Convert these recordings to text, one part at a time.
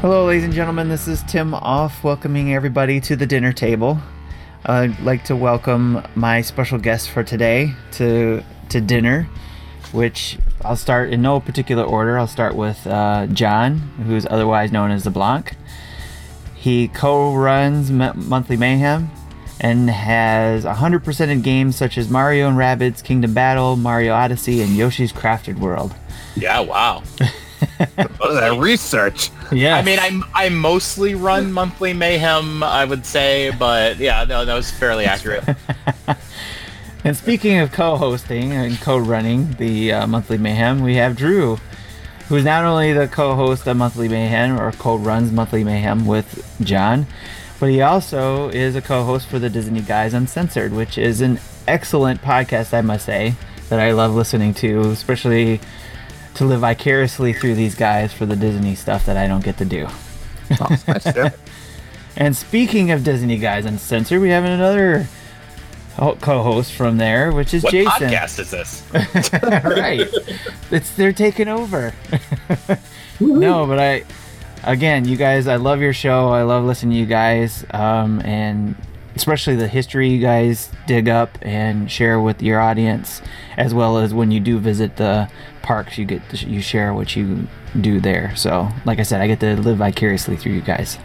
Hello, ladies and gentlemen. This is Tim Off, welcoming everybody to the dinner table. I'd like to welcome my special guest for today to to dinner, which I'll start in no particular order. I'll start with uh, John, who's otherwise known as the Blanc. He co-runs M- Monthly Mayhem and has 100% in games such as Mario and Rabbids Kingdom Battle, Mario Odyssey, and Yoshi's Crafted World. Yeah, wow. What is that research? Yeah, I mean, I I mostly run monthly mayhem, I would say, but yeah, no, that was fairly accurate. And speaking of co-hosting and co-running the uh, Monthly Mayhem, we have Drew, who's not only the co-host of Monthly Mayhem or co-runs Monthly Mayhem with John, but he also is a co-host for the Disney Guys Uncensored, which is an excellent podcast, I must say, that I love listening to, especially to live vicariously through these guys for the Disney stuff that I don't get to do. And speaking of Disney Guys Uncensored, we have another co-host from there, which is What Jason. podcast is this? right. It's they're taking over. no, but I again, you guys, I love your show. I love listening to you guys, um, and especially the history you guys dig up and share with your audience, as well as when you do visit the parks, you get to, you share what you do there. So, like I said, I get to live vicariously through you guys.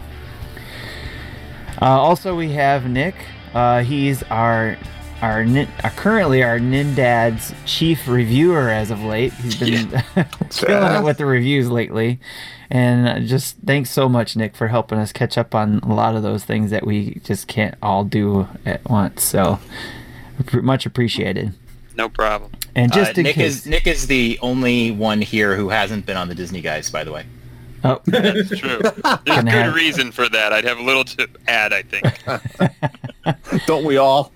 Uh, also, we have Nick. Uh, he's our our, nin- uh, currently our Nindad's chief reviewer as of late. He's been killing it with the reviews lately, and uh, just thanks so much, Nick, for helping us catch up on a lot of those things that we just can't all do at once. So much appreciated. No problem. And just Uh, in Nick case, is Nick is the only one here who hasn't been on the Disney guys, by the way. oh, That's true. There's good have- reason for that. I'd have a little to add, I think. Don't we all?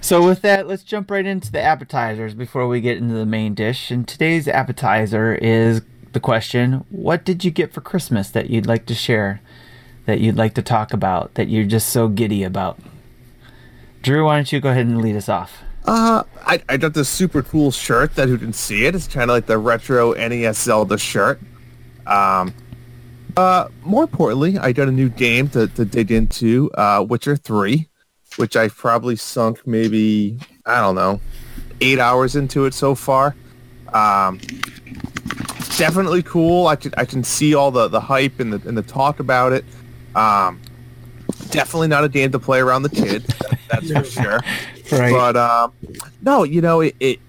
So with that, let's jump right into the appetizers before we get into the main dish. And today's appetizer is the question: What did you get for Christmas that you'd like to share, that you'd like to talk about, that you're just so giddy about? Drew, why don't you go ahead and lead us off? Uh, I, I got this super cool shirt that who didn't see it. It's kind of like the retro NES Zelda shirt. Um, uh, more importantly, I got a new game to, to dig into, uh, Witcher 3, which I've probably sunk maybe, I don't know, eight hours into it so far. Um, definitely cool. I can, I can see all the, the hype and the, and the talk about it. Um, definitely not a game to play around the kid. That's for sure. Right. But um, no, you know, it, it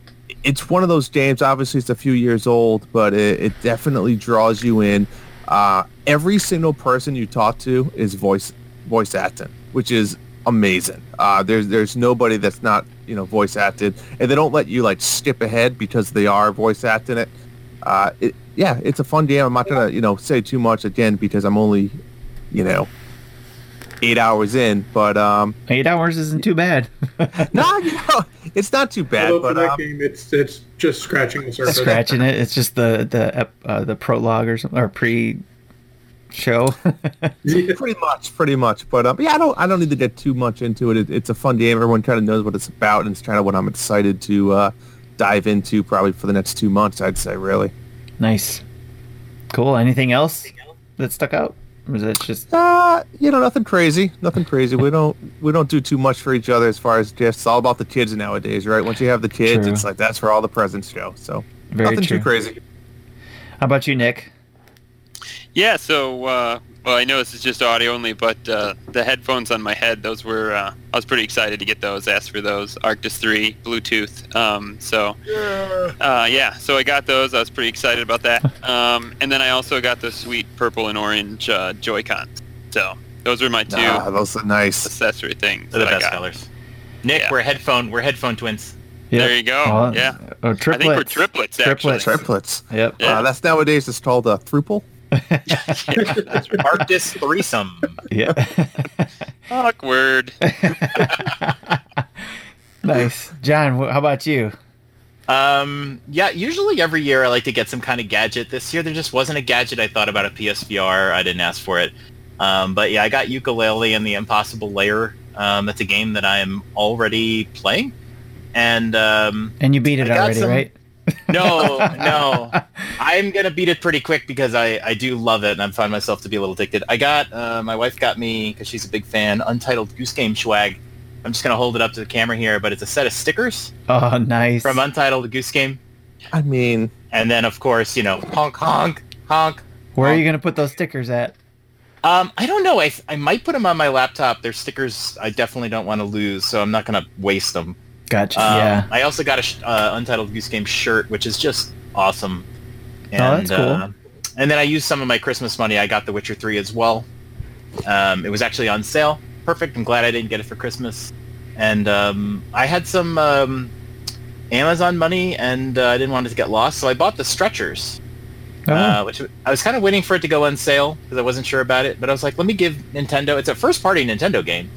it's one of those games. Obviously, it's a few years old, but it, it definitely draws you in. Uh, every single person you talk to is voice voice acting, which is amazing. Uh, there's there's nobody that's not you know voice acted, and they don't let you like skip ahead because they are voice acting it. Uh, it yeah, it's a fun game. I'm not gonna you know say too much again because I'm only you know eight hours in, but um, Eight hours isn't too bad. no, you know, it's not too bad. Although for But that um, game, it's it's just scratching the surface. Scratching it. It's just the the uh, the prologue or something or pre show. pretty much, pretty much. But um, yeah, I don't, I don't need to get too much into it. it it's a fun game. Everyone kind of knows what it's about, and it's kind of what I'm excited to uh, dive into probably for the next two months. I'd say, really. nice. Cool. Anything else that stuck out? Or is it just Uh, you know, nothing crazy, nothing crazy. we don't, we don't do too much for each other as far as just it's all about the kids nowadays, right? Once you have the kids, True. it's like that's where all the presents go. So very nothing true? too crazy. How about you, Nick? Yeah, so, uh, well, I know this is just audio only, but uh, the headphones on my head, those were, uh, I was pretty excited to get those, asked for those, Arctis 3, Bluetooth. Um, so, uh, yeah, so I got those. I was pretty excited about that. Um, and then I also got the sweet purple and orange uh, Joy-Cons. So, those were my two Ah, those are nice. accessory things They're the best colors. Nick, Yeah. we're headphone we're headphone twins. Yep. There you go. Oh, yeah. I triplets. think we're triplets, actually. Triplets. Triplets. Yep. Yeah. Uh, that's nowadays it's called a thruple. Yeah, that's right. Arctis threesome. Yeah. Awkward. nice. John, how about you? Um, yeah, usually every year I like to get some kind of gadget. This year there just wasn't a gadget I thought about a PSVR. I didn't ask for it. Um, but yeah, I got Yooka-Laylee and the Impossible Lair. Um, it's a game that I am already playing. And um, And you beat it I already, some- right? No, no. I'm gonna beat it pretty quick because I, I do love it and I find myself to be a little addicted. I got uh, my wife got me because she's a big fan. Untitled Goose Game swag. I'm just gonna hold it up to the camera here, but it's a set of stickers Oh, nice. from Untitled Goose Game, I mean, and then of course you know honk honk honk. Where are you gonna put those stickers at? Um, I don't know. I I might put them on my laptop. They're stickers. I definitely don't want to lose, so I'm not gonna waste them. Gotcha. Um, yeah. I also got a sh- uh, Untitled Goose Game shirt, which is just awesome. Oh, that's cool. uh, and then I used some of my Christmas money. I got The Witcher 3 as well. Um, it was actually on sale. Perfect. I'm glad I didn't get it for Christmas. And um, I had some um, Amazon money, and uh, I didn't want it to get lost, so I bought the stretchers. Oh, Uh, which I was kind of waiting for it to go on sale because I wasn't sure about it. But I was like, let me give Nintendo. It's a first-party Nintendo game,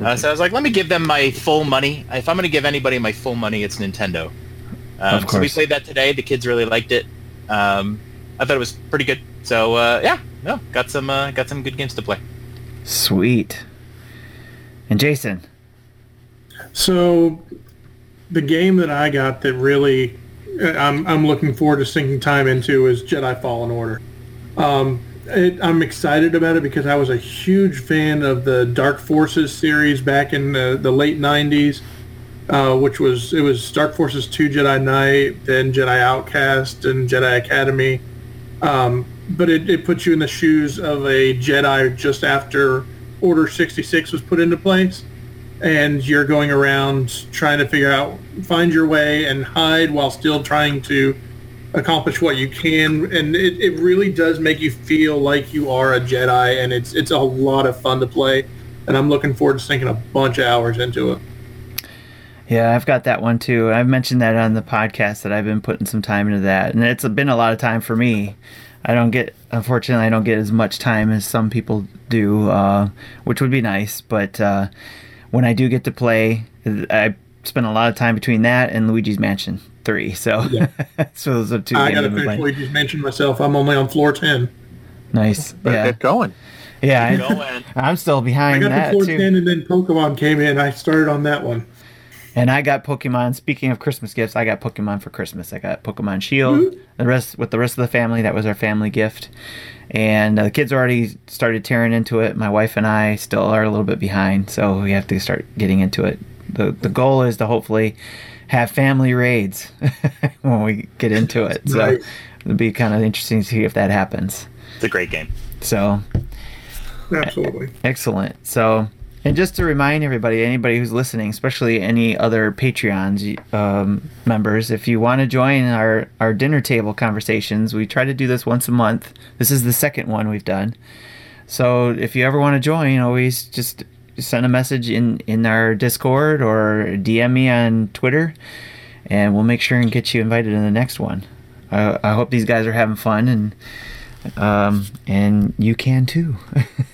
uh, so I was like, let me give them my full money. If I'm going to give anybody my full money, it's Nintendo. Um, Of So we played that today. The kids really liked it. Um, I thought it was pretty good. So uh, yeah, no, got some uh, got some good games to play. sweet. And Jason. So, the game that I got that really uh, I'm, I'm looking forward to sinking time into is Jedi Fallen Order. Um, it, I'm excited about it because I was a huge fan of the Dark Forces series back in the, the late 90s, uh, which was it was Dark Forces 2 Jedi Knight, then Jedi Outcast, and Jedi Academy. Um, but it, it puts you in the shoes of a Jedi just after Order 66 was put into place and you're going around trying to figure out find your way and hide while still trying to accomplish what you can and it, it really does make you feel like you are a jedi and it's it's a lot of fun to play and i'm looking forward to sinking a bunch of hours into it Yeah, I've got that one too. I've mentioned that on the podcast that I've been putting some time into that, and it's been a lot of time for me. I don't get, unfortunately, I don't get as much time as some people do, uh, which would be nice. But uh, when I do get to play, I spend a lot of time between that and Luigi's Mansion Three. So, so those are two i gotta I've been finish playing. luigi's mansion myself i'm only on floor 10 Nice. better Yeah, get going. yeah. I, Going. I'm still behind. i got that to floor too. 10 and then pokemon came in i started on that one And I got Pokemon. Speaking of Christmas gifts, I got Pokemon for Christmas. I got Pokemon Shield. The rest with the rest of the family, that was our family gift. And uh, the kids already started tearing into it. My wife and I still are a little bit behind, so we have to start getting into it. the The goal is to hopefully have family raids when we get into it. So Right. it'll be kind of interesting to see if that happens. It's a great game. So absolutely Excellent. So, and just to remind everybody, anybody who's listening, especially any other Patreons um, members, if you want to join our our dinner table conversations, we try to do this once a month. This is the second one we've done. So, if you ever want to join, always just send a message in in our Discord or DM me on Twitter, and we'll make sure and get you invited in the next one. I, I hope these guys are having fun and um, and you can too.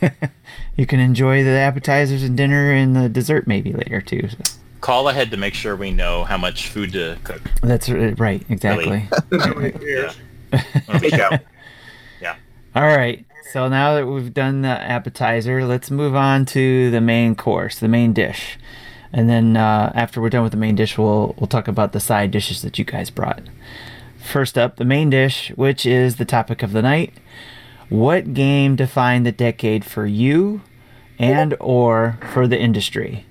you can enjoy the appetizers and dinner and the dessert maybe later too. So Call ahead to make sure we know how much food to cook. that's right, exactly. Yes. Wanna make. All right. So now that we've done the appetizer, let's move on to the main course, the main dish, and then uh, after we're done with the main dish, we'll we'll talk about the side dishes that you guys brought. First up, the main dish, which is the topic of the night. What game defined the decade for you and or for the industry?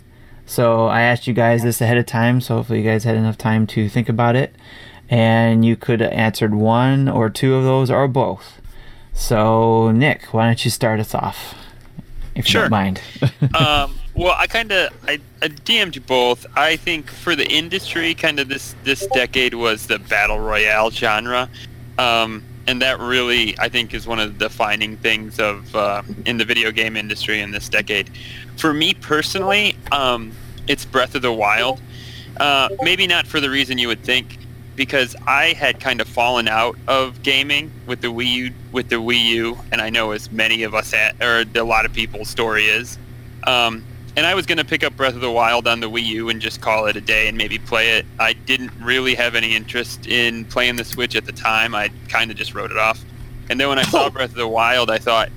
So I asked you guys this ahead of time, so hopefully you guys had enough time to think about it. And you could have answered one or two of those or both. So Nick, why don't you start us off? If you don't mind. um, well, I kind of I, I DM'd you both. I think for the industry, kind of this this decade was the battle royale genre, um, and that really I think is one of the defining things of uh, in the video game industry in this decade. For me personally, um, it's Breath of the Wild. Uh, maybe not for the reason you would think, because I had kind of fallen out of gaming with the Wii U, with the Wii U, and I know as many of us had, or a lot of people's story is. Um, and I was going to pick up Breath of the Wild on the Wii U and just call it a day and maybe play it. I didn't really have any interest in playing the Switch at the time. I kind of just wrote it off. And then when I saw Breath of the Wild, I thought,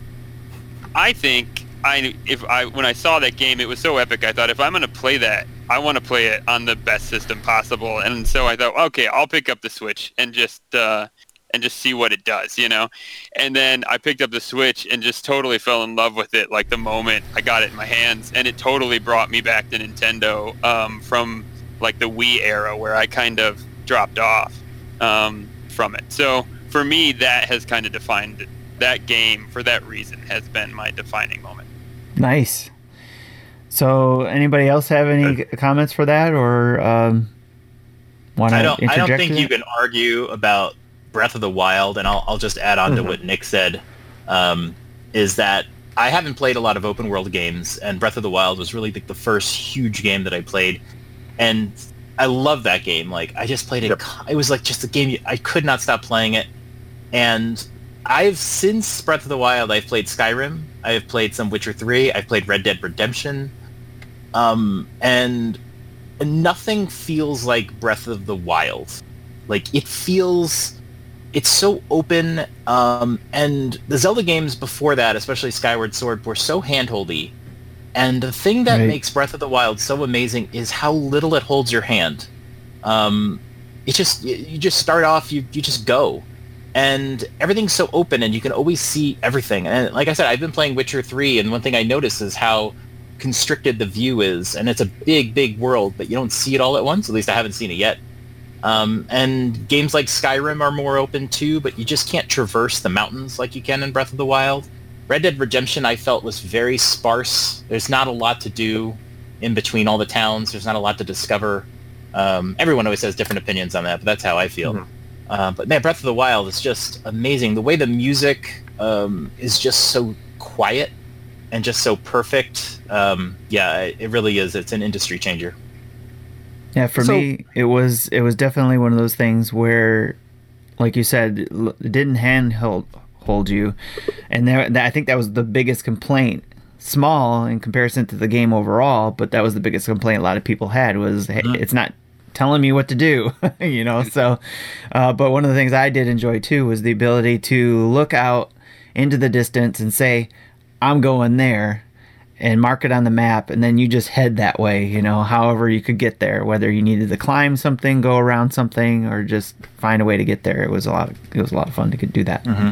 I think I if I when I saw that game, it was so epic. I thought if I'm going to play that I want to play it on the best system possible. And so I thought, okay, I'll pick up the Switch and just uh, and just see what it does, you know. And then I picked up the Switch and just totally fell in love with it. Like the moment I got it in my hands, and it totally brought me back to Nintendo um, from like the Wii era where I kind of dropped off um, from it. So for me, that has kind of defined that game for that reason has been my defining moment. Nice. So, anybody else have any comments for that, or um, want to I don't. I don't think you can argue about Breath of the Wild, and I'll, I'll just add on to Mhm. what Nick said. Um, is that I haven't played a lot of open world games, and Breath of the Wild was really like the first huge game that I played, and I love that game. Like I just played it. Yep. It was like just a game you- I could not stop playing it, and I've since Breath of the Wild, I've played Skyrim, I've played some Witcher Three, I've played Red Dead Redemption, um, and nothing feels like Breath of the Wild. Like it feels, it's so open, um, and the Zelda games before that, especially Skyward Sword, were so handholdy. And the thing that Right. makes Breath of the Wild so amazing is how little it holds your hand. Um, it just you you just start off, you you just go, and everything's so open, and you can always see everything. And like I said, I've been playing Witcher three, and one thing I notice is how constricted the view is, and it's a big, big world, but you don't see it all at once. At least I haven't seen it yet. Um, and games like Skyrim are more open too, but you just can't traverse the mountains like you can in Breath of the Wild. Red Dead Redemption, I felt, was very sparse. There's not a lot to do in between all the towns. There's not a lot to discover. Um, everyone always has different opinions on that, but that's how I feel. Mhm. Uh, but man, Breath of the Wild is just amazing. The way the music um, is just so quiet and just so perfect. Um, yeah, it it really is. It's an industry changer. Yeah, for So- me, it was it was definitely one of those things where, like you said, it didn't handhold hold you, and there, I think that was the biggest complaint. Small in comparison to the game overall, but that was the biggest complaint a lot of people had was hey, Mhm. it's not telling me what to do, you know. So, uh, but one of the things I did enjoy too was the ability to look out into the distance and say, "I'm going there." and mark it on the map and then you just head that way you know however you could get there whether you needed to climb something go around something or just find a way to get there it was a lot of, it was a lot of fun to could do that mm-hmm.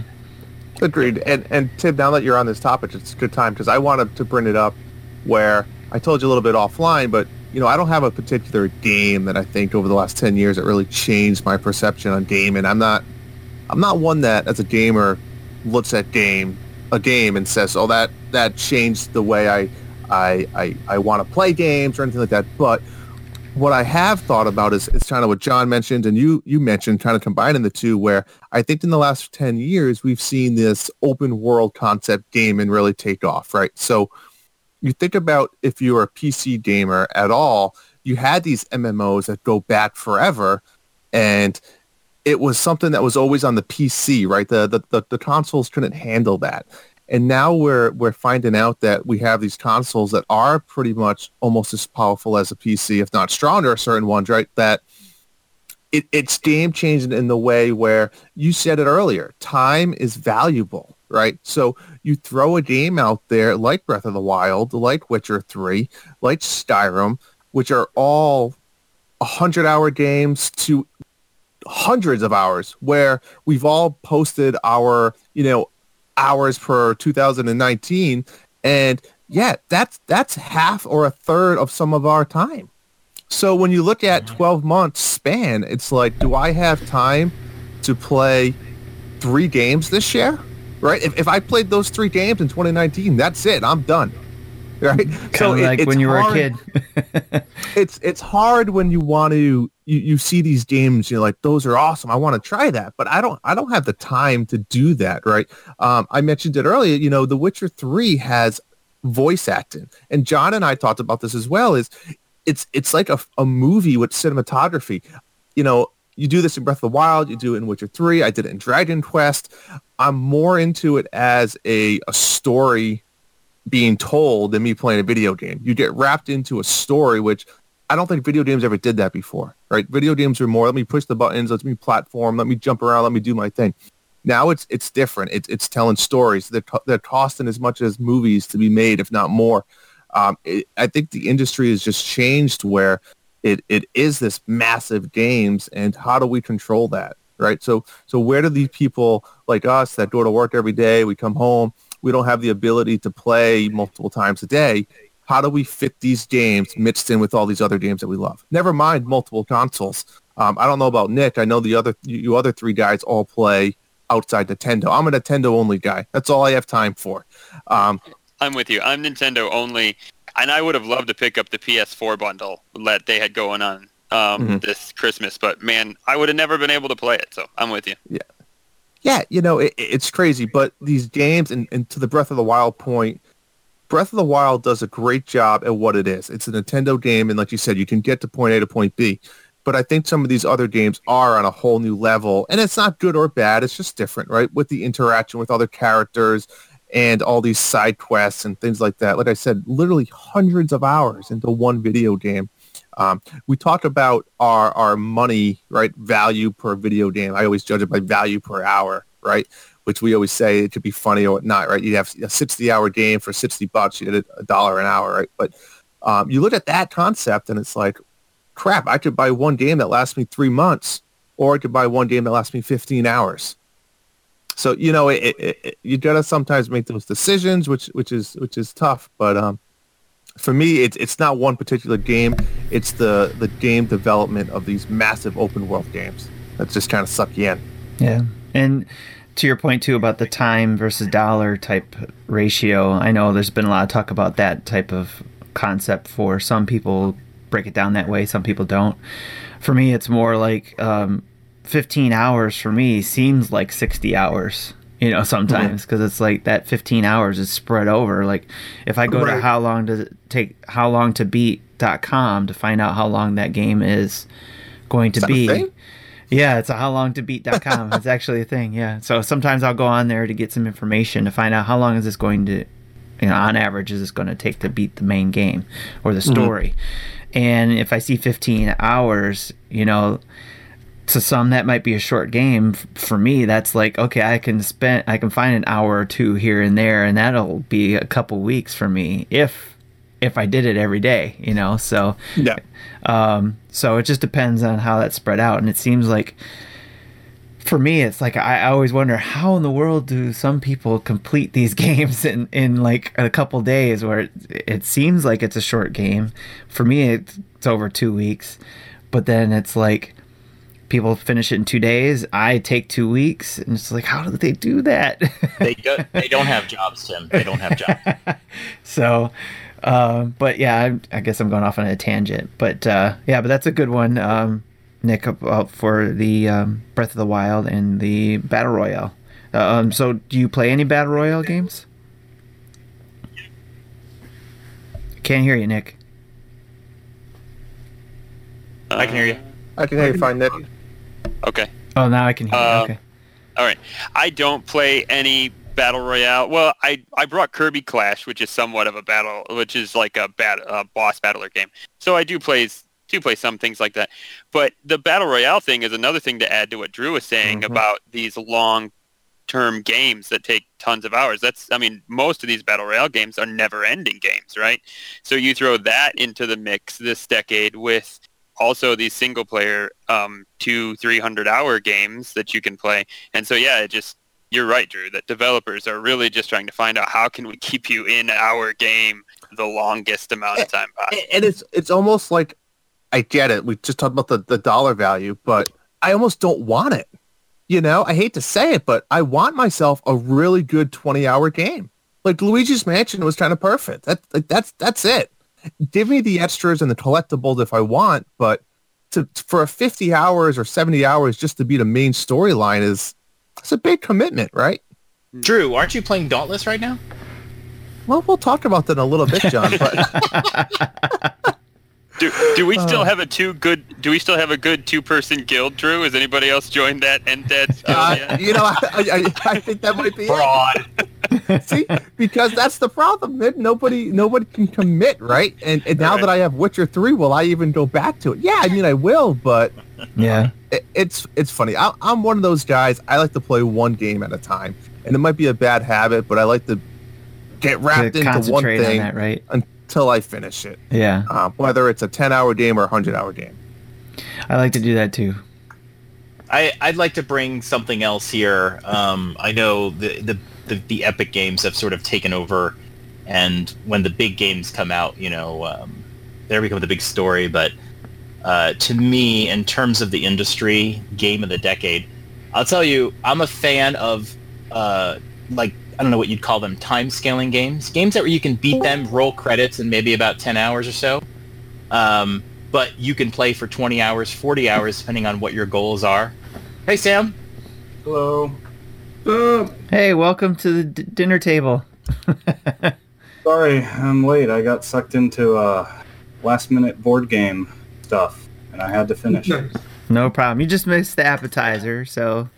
Agreed. And and Tim, now that you're on this topic, it's a good time because I wanted to bring it up where I told you a little bit offline, but you know, I don't have a particular game that I think over the last ten years that really changed my perception on game. And I'm not I'm not one that as a gamer looks at game a game and says, Oh that that changed the way I I I, I want to play games or anything like that. But what I have thought about is, is kind of what John mentioned and you you mentioned, kind of combining the two, where I think in the last ten years we've seen this open world concept game and really take off, right? So you think about if you're a PC gamer at all, you had these MMOs that go back forever, and it was something that was always on the PC, right? The the the, the consoles couldn't handle that. And now we're we're finding out that we have these consoles that are pretty much almost as powerful as a PC, if not stronger, certain ones, right? That it, it's game changing in the way where you said it earlier, time is valuable, right? So you throw a game out there like Breath of the Wild, like Witcher 3, like Skyrim, which are all 100 hour games to hundreds of hours where we've all posted our, you know, hours per 2019 and yeah, that's that's half or a third of some of our time. So when you look at 12 months span, it's like, do I have time to play three games this year? Right? If, if I played those three games in 2019, that's it. I'm done. Right? of it- like when you were a kid. It's it's hard when you want to you, you see these games you're like those are awesome i want to try that but i don't i don't have the time to do that right? Um, i mentioned it earlier you know the witcher 3 has voice acting and john and i talked about this as well is it's it's like a, a movie with cinematography. You know you do this in breath of the wild you do it in witcher 3 i did it in dragon quest. I'm more into it as a, a story being told than me playing a video game. You get wrapped into a story, which I don't think video games ever did that before, right? Video games are more, let me push the buttons, let me platform, let me jump around, let me do my thing. Now it's it's different. It's it's telling stories. They're, they're costing as much as movies to be made, if not more. Um, it, I think the industry has just changed where it, it is this massive games, and how do we control that, right? So so where do these people like us that go to work every day, we come home, we don't have the ability to play multiple times a day. How do we fit these games mixed in with all these other games that we love? Never mind multiple consoles. Um, I don't know about Nick. I know the other you, other three guys all play outside Nintendo. I'm a Nintendo only guy. That's all I have time for. Um, I'm with you. I'm Nintendo only, and I would have loved to pick up the PS4 bundle that they had going on um, Mhm. this Christmas, but man, I would have never been able to play it. So I'm with you. yeah, you know, it, it's crazy, but these games, and, and to the Breath of the Wild point, Breath of the Wild does a great job at what it is. It's a Nintendo game, and like you said, you can get to point A to point B. But I think some of these other games are on a whole new level, and it's not good or bad. It's just different, right? With the interaction with other characters and all these side quests and things like that. Like I said, literally hundreds of hours into one video game. Um, we talk about our, our money, right, value per video game. I always judge it by value per hour, right? Which we always say it could be funny or not, right? You have a 60 hour game for 60 bucks, you get a dollar an hour, right? But um, you look at that concept and it's like, crap, I could buy one game that lasts me three months or I could buy one game that lasts me 15 hours. So, you know, it, it, it, you gotta sometimes make those decisions, which, which is, which is tough. But um, for me, it's, it's not one particular game. It's the, the game development of these massive open world games that's just kind of suck you in. Yeah. And to your point too about the time versus dollar type ratio, I know there's been a lot of talk about that type of concept for some people break it down that way, some people don't. For me it's more like um, 15 hours for me seems like 60 hours. You know, sometimes because it's like that 15 hours is spread over. Like, if I go to how long does it take, how long to beat.com to find out how long that game is going to Is that a be, yeah, it's a howlongtobeat.com. it's actually a thing. Yeah. So sometimes I'll go on there to get some information to find out how long is this going to, you know, on average, is this going to take to beat the main game or the mm-hmm. story. And if I see 15 hours, you know, to some that might be a short game. For me, that's like okay, I can spend, I can find an hour or two here and there, and that'll be a couple weeks for me if if I did it every day, you know. So Yeah. um, so it just depends on how that's spread out. And it seems like for me, it's like I, always wonder how in the world do some people complete these games in, in like a couple days where it, it seems like it's a short game. For me, it's, it's over two weeks, but then it's like people finish it in two days. I take two weeks, and it's like, how do they do that? They do, they don't have jobs, Tim. They don't have jobs. so uh, but yeah I, I guess i'm going off on a tangent but uh, yeah but that's a good one um, nick about for the um, breath of the wild and the battle royale uh, um, so do you play any battle royale games can't hear you nick I can hear you. I can hear you fine, Nick. Okay. oh now i can hear you Uh, okay All right. I don't play any battle royale. Well, I I brought Kirby Clash, which is somewhat of a battle, which is like a bat a boss battler game. So I do play do play some things like that. But the battle royale thing is another thing to add to what Drew was saying Mhm. about these long term games that take tons of hours. That's I mean, most of these battle royale games are never ending games, right? So you throw that into the mix this decade with also these single player um, two, three hundred hour games that you can play. And so yeah, it just you're right, Drew, that developers are really just trying to find out how can we keep you in our game the longest amount of time possible. and it's it's almost like I get it. We just talked about the, the dollar value, but I almost don't want it. You know, I hate to say it, but I want myself a really good twenty hour game. Like Luigi's Mansion was kind of perfect. That like that's that's it. Give me the extras and the collectibles if I want, but to for a fifty hours or seventy hours just to be the main storyline is it's a big commitment, right? Drew, aren't you playing Dauntless right now? Well, we'll talk about that in a little bit, John. But Do, do we still Uh. have a two good? Do we still have a good two person guild, Drew? Has anybody else joined that And guild uh, yet? you know, I, I, I think that might be it. See, because that's the problem. man. Nobody, nobody can commit, right? And, and now Right. that I have Witcher three, will I even go back to it? Yeah, I mean, I will, but yeah it, it's it's funny. I, I'm one of those guys. I like to play one game at a time, and it might be a bad habit, but I like to get to wrapped into one concentrate on thing. that right Until I finish it, Yeah, um, whether it's a 10 hour game or a 100 hour game. I like to do that too. I, I'd like to bring something else here. Um, I know the, the, the, the Epic games have sort of taken over, and when the big games come out, you know, um, they become the big story. But uh, to me, in terms of the industry, game of the decade, I'll tell you, I'm a fan of, uh, like, I don't know what you'd call them, time scaling games. Games that where you can beat them, roll credits in maybe about 10 hours or so. Um, but you can play for 20 hours, 40 hours, depending on what your goals are. Hey, Sam. Hello. Uh, Hey, welcome to the d- dinner table. Sorry, I'm late. I got sucked into uh, last minute board game stuff, and I had to finish it. nice. no problem. You just missed the appetizer, so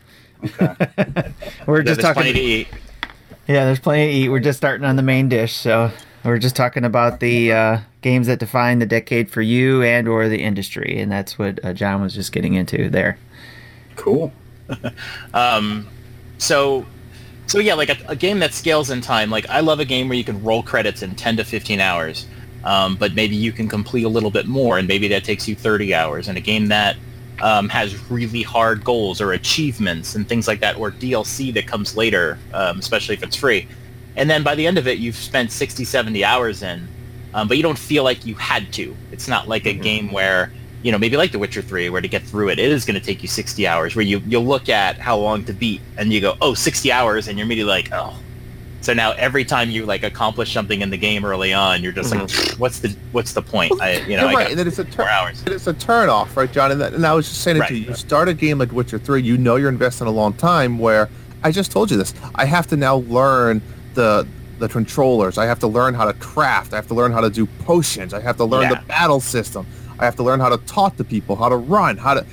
Okay. we're just There's plenty talking. to eat. Yeah, there's plenty to eat. We're just starting on the main dish, so we're just talking about the uh, games that define the decade for you and or the industry, and that's what uh, John was just getting into there. Cool. Um, so, so yeah, like a, a game that scales in time. Like I love a game where you can roll credits in 10 to 15 hours, um, but maybe you can complete a little bit more, and maybe that takes you 30 hours. And a game that um, has really hard goals or achievements and things like that, or DLC that comes later, um, especially if it's free. And then by the end of it, you've spent 60, 70 hours in, um, but you don't feel like you had to. It's not like a game where you know, maybe like The Witcher 3, where to get through it, it is going to take you 60 hours, where you, you'll look at how long to beat, and you go, oh, 60 hours, and you're immediately like, oh. So now every time you, like, accomplish something in the game early on, you're just like, what's the what's the point? I, you know, I right, and then it's a four turn. hours. It's a turn off, right, John? And, that, and I was just saying it to you. You start a game like Witcher 3, you know you're investing a long time where I just told you this. I have to now learn the the controllers. I have to learn how to craft. I have to learn how to do potions. I have to learn Yeah. the battle system. I have to learn how to talk to people, how to run, how to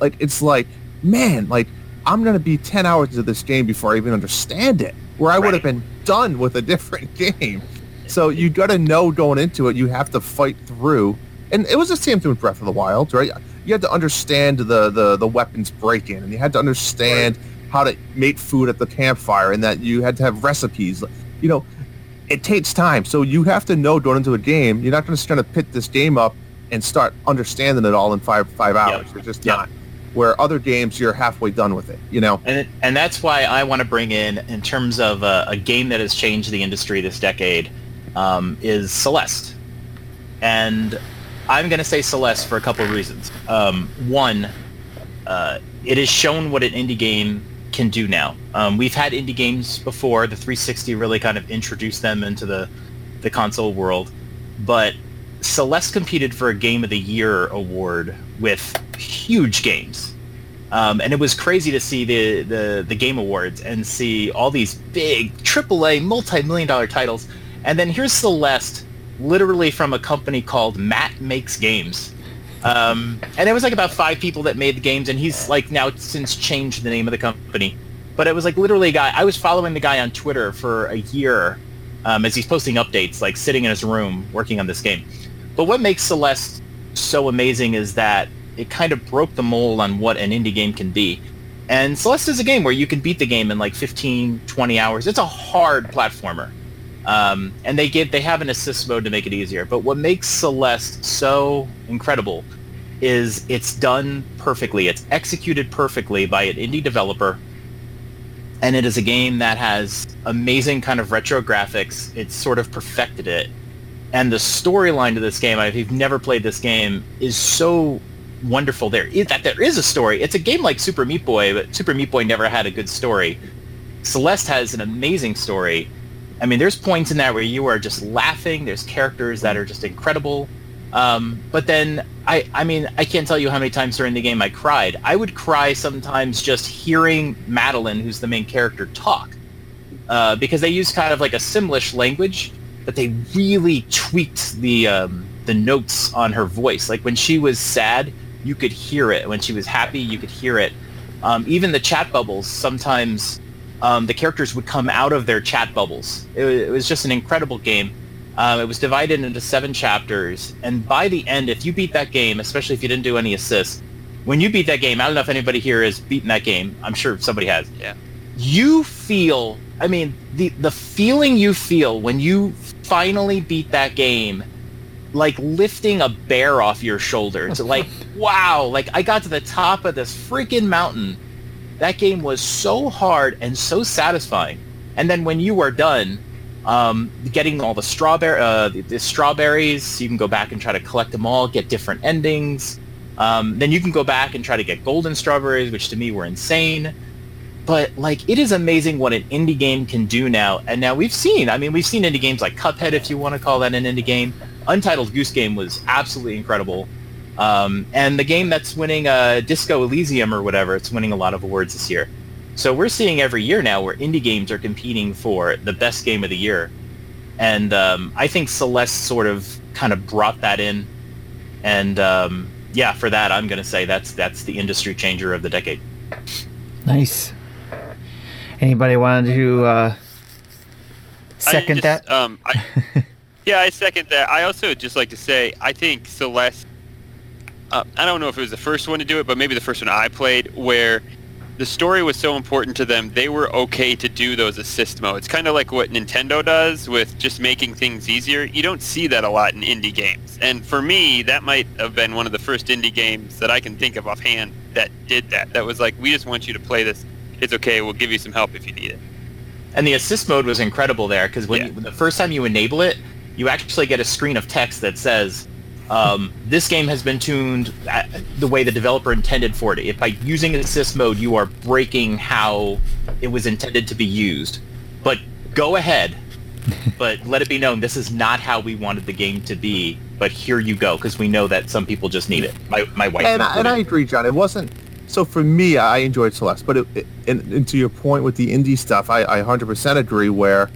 like it's like, man, like I'm gonna be ten hours into this game before I even understand it. Where I would have been done with a different game. So you gotta know going into it, you have to fight through. And it was the same thing with Breath of the Wild, right? You had to understand the the, the weapons break in, and you had to understand how to make food at the campfire, and that you had to have recipes. You know, it takes time. So you have to know going into a game. You're not going to just going to pick this game up and start understanding it all in five five hours. You're just Yep. not. Where other games, you're halfway done with it. You know. And and that's why I want to bring in, in terms of a, a game that has changed the industry this decade, um, is Celeste. And I'm going to say Celeste for a couple of reasons. Um, one, uh, it has shown what an indie game can do now. Um, we've had indie games before. The 360 really kind of introduced them into the, the console world. But Celeste competed for a Game of the Year award with huge games. Um, and it was crazy to see the, the, the Game Awards and see all these big AAA multi-million dollar titles. And then here's Celeste, literally from a company called Matt Makes Games. Um, and it was like about five people that made the games, and he's like now since changed the name of the company. But it was like literally a guy. I was following the guy on Twitter for a year um, as he's posting updates, like sitting in his room working on this game. But what makes Celeste so amazing is that it kind of broke the mold on what an indie game can be. And Celeste is a game where you can beat the game in like 15, 20 hours. It's a hard platformer. Um, and they give they have an assist mode to make it easier. But what makes Celeste so incredible is it's done perfectly. It's executed perfectly by an indie developer. And it is a game that has amazing kind of retro graphics. It's sort of perfected it. And the storyline to this game, if you've never played this game, is so wonderful. There is that there is a story. It's a game like Super Meat Boy, but Super Meat Boy never had a good story. Celeste has an amazing story. I mean, there's points in that where you are just laughing. There's characters that are just incredible. Um, but then I, I mean, I can't tell you how many times during the game I cried. I would cry sometimes just hearing Madeline, who's the main character, talk, uh, because they use kind of like a Simlish language, but they really tweaked the um, the notes on her voice. Like when she was sad, you could hear it. When she was happy, you could hear it. Um, even the chat bubbles sometimes um, the characters would come out of their chat bubbles. It, it was just an incredible game. Um, it was divided into seven chapters, and by the end, if you beat that game, especially if you didn't do any assists, when you beat that game, I don't know if anybody here has beaten that game. I'm sure somebody has. Yeah. You feel I mean, the the feeling you feel when you finally beat that game, like lifting a bear off your shoulders. like, wow! Like I got to the top of this freaking mountain. That game was so hard and so satisfying. And then when you are done, um, getting all the strawberry, uh, the, the strawberries, you can go back and try to collect them all, get different endings. Um, then you can go back and try to get golden strawberries, which to me were insane but like it is amazing what an indie game can do now and now we've seen i mean we've seen indie games like cuphead if you want to call that an indie game untitled goose game was absolutely incredible um, and the game that's winning uh, disco elysium or whatever it's winning a lot of awards this year so we're seeing every year now where indie games are competing for the best game of the year and um, i think celeste sort of kind of brought that in and um, yeah for that i'm going to say that's that's the industry changer of the decade Nice. Anybody wanted to uh, second I that? Um, I, yeah, I second that. I also would just like to say I think Celeste. Uh, I don't know if it was the first one to do it, but maybe the first one I played where the story was so important to them, they were okay to do those assist modes. Kind of like what Nintendo does with just making things easier. You don't see that a lot in indie games. And for me, that might have been one of the first indie games that I can think of offhand that did that. That was like, we just want you to play this. It's okay. We'll give you some help if you need it. And the assist mode was incredible there because when Yeah. you, the first time you enable it, you actually get a screen of text that says, um, "This game has been tuned at the way the developer intended for it. If by using assist mode, you are breaking how it was intended to be used, but go ahead, but let it be known this is not how we wanted the game to be. But here you go because we know that some people just need it. My my wife. and, I, and. I agree, John. It wasn't. So for me, I enjoyed Celeste, but it, it, and, and to your point with the indie stuff, I, I 100% agree. Where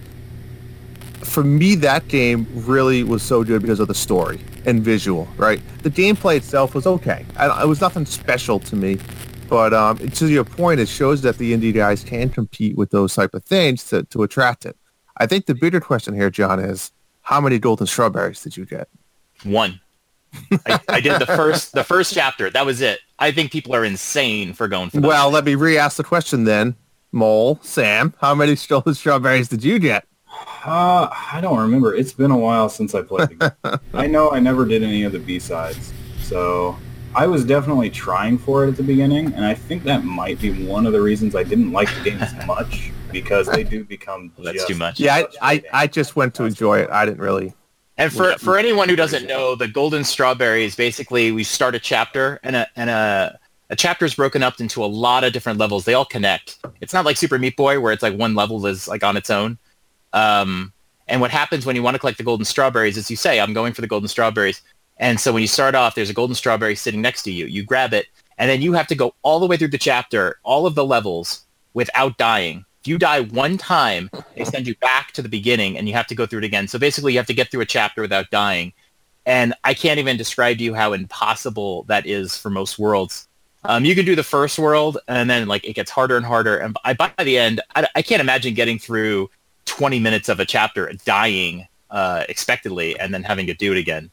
for me, that game really was so good because of the story and visual. Right, the gameplay itself was okay. I, it was nothing special to me, but um, to your point, it shows that the indie guys can compete with those type of things to, to attract it. I think the bigger question here, John, is how many golden strawberries did you get? One. I, I did the first the first chapter. That was it. I think people are insane for going for that. Well, let me re-ask the question then. Mole, Sam, how many golden strawberries did you get? Uh, I don't remember. It's been a while since I played the game. I know I never did any of the B-sides. So I was definitely trying for it at the beginning, and I think that might be one of the reasons I didn't like the game as much, because they do become That's just too much. Yeah, I, I. I just went to enjoy it. I didn't really. And for, for anyone who doesn't know, the golden strawberry is basically we start a chapter and a and a a chapter is broken up into a lot of different levels. They all connect. It's not like Super Meat Boy where it's like one level is like on its own. Um, and what happens when you want to collect the golden strawberries is you say, I'm going for the golden strawberries. And so when you start off, there's a golden strawberry sitting next to you. You grab it, and then you have to go all the way through the chapter, all of the levels, without dying. If you die one time, they send you back to the beginning, and you have to go through it again. So basically, you have to get through a chapter without dying. And I can't even describe to you how impossible that is for most worlds. Um, you can do the first world, and then like it gets harder and harder. And by, by the end, I, I can't imagine getting through 20 minutes of a chapter, dying uh, expectedly, and then having to do it again.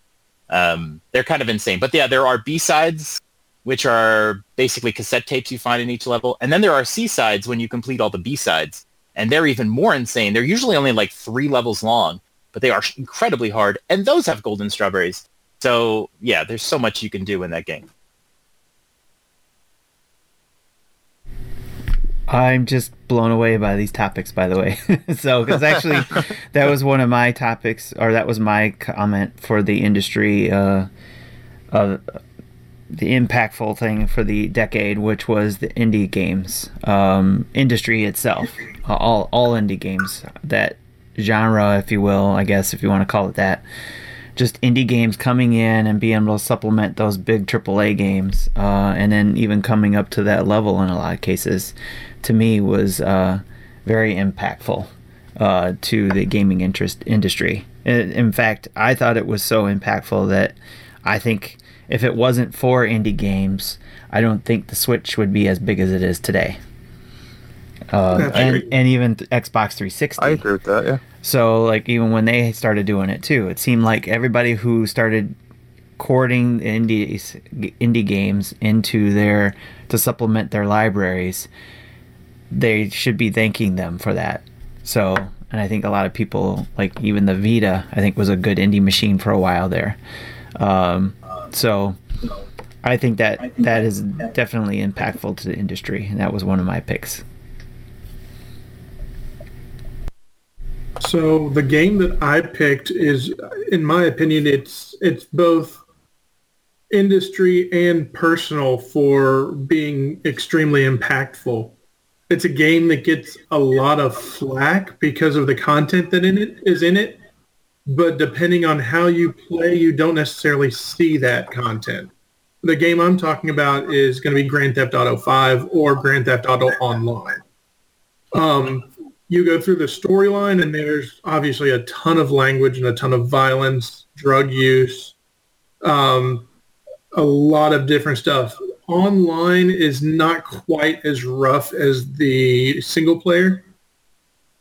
Um, they're kind of insane. But yeah, there are B-sides, which are basically cassette tapes you find in each level. And then there are C-sides when you complete all the B-sides. And they're even more insane. They're usually only like three levels long, but they are incredibly hard. And those have golden strawberries. So yeah, there's so much you can do in that game. I'm just blown away by these topics, by the way. so, because actually, that was one of my topics, or that was my comment for the industry, uh, uh, the impactful thing for the decade, which was the indie games um, industry itself, all all indie games, that genre, if you will, I guess, if you want to call it that. Just indie games coming in and being able to supplement those big AAA games, uh, and then even coming up to that level in a lot of cases, to me was uh, very impactful uh, to the gaming interest industry. In, in fact, I thought it was so impactful that I think if it wasn't for indie games, I don't think the Switch would be as big as it is today. Uh, and, and even Xbox 360. I agree with that. Yeah. So like even when they started doing it too, it seemed like everybody who started courting indies indie games into their to supplement their libraries, they should be thanking them for that. So, and I think a lot of people, like even the Vita, I think was a good indie machine for a while there. Um, so, I think that that is definitely impactful to the industry, and that was one of my picks. So the game that I picked is, in my opinion, it's it's both industry and personal for being extremely impactful. It's a game that gets a lot of flack because of the content that in it is in it, but depending on how you play, you don't necessarily see that content. The game I'm talking about is going to be Grand Theft Auto 5 or Grand Theft Auto Online. Um, you go through the storyline and there's obviously a ton of language and a ton of violence, drug use, um, a lot of different stuff. Online is not quite as rough as the single player.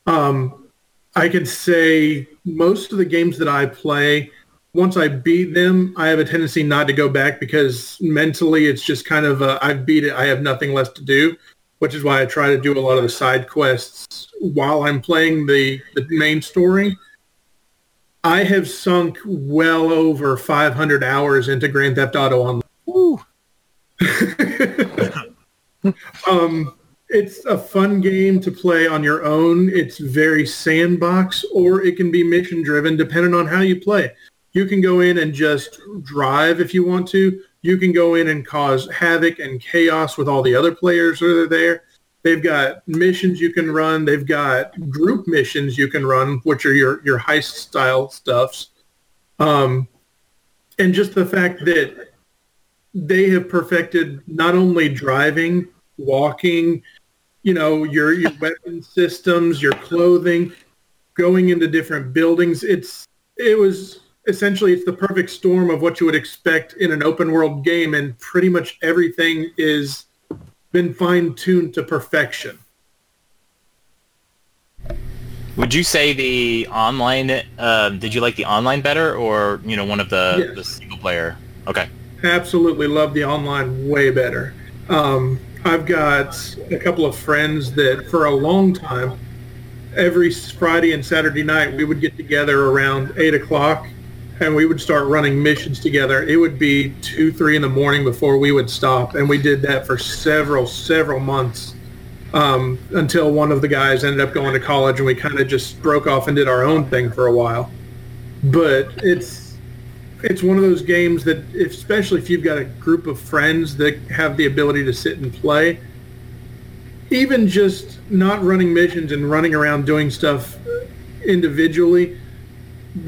Um, I can say most of the games that I play, once I beat them, I have a tendency not to go back because mentally it's just kind of a, I've beat it. I have nothing left to do, which is why I try to do a lot of the side quests while I'm playing the, the main story. I have sunk well over 500 hours into Grand Theft Auto Online. um, it's a fun game to play on your own. It's very sandbox, or it can be mission driven, depending on how you play. You can go in and just drive if you want to. You can go in and cause havoc and chaos with all the other players that are there. They've got missions you can run. They've got group missions you can run, which are your, your heist style stuffs. Um, and just the fact that they have perfected not only driving, walking, you know, your, your weapon systems, your clothing, going into different buildings. It's, it was essentially, it's the perfect storm of what you would expect in an open world game. And pretty much everything is been fine tuned to perfection. Would you say the online? Uh, did you like the online better, or you know, one of the Yes. the single player? Okay. absolutely love the online way better. Um, I've got a couple of friends that for a long time, every Friday and Saturday night, we would get together around 8 o'clock and we would start running missions together. It would be 2, 3 in the morning before we would stop. And we did that for several, several months um, until one of the guys ended up going to college and we kind of just broke off and did our own thing for a while. But it's it's one of those games that, especially if you've got a group of friends that have the ability to sit and play, even just not running missions and running around doing stuff individually,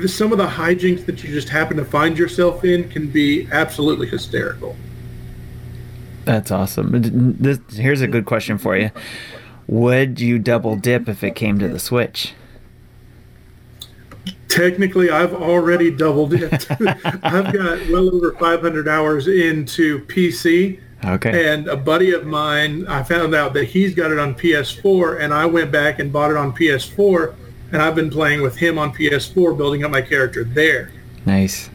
some of the hijinks that you just happen to find yourself in can be absolutely hysterical. That's awesome. This, here's a good question for you. Would you double dip if it came to the Switch? Technically, I've already doubled it. I've got well over 500 hours into PC. Okay. And a buddy of mine, I found out that he's got it on PS4, and I went back and bought it on PS4, and I've been playing with him on PS4, building up my character there. Nice.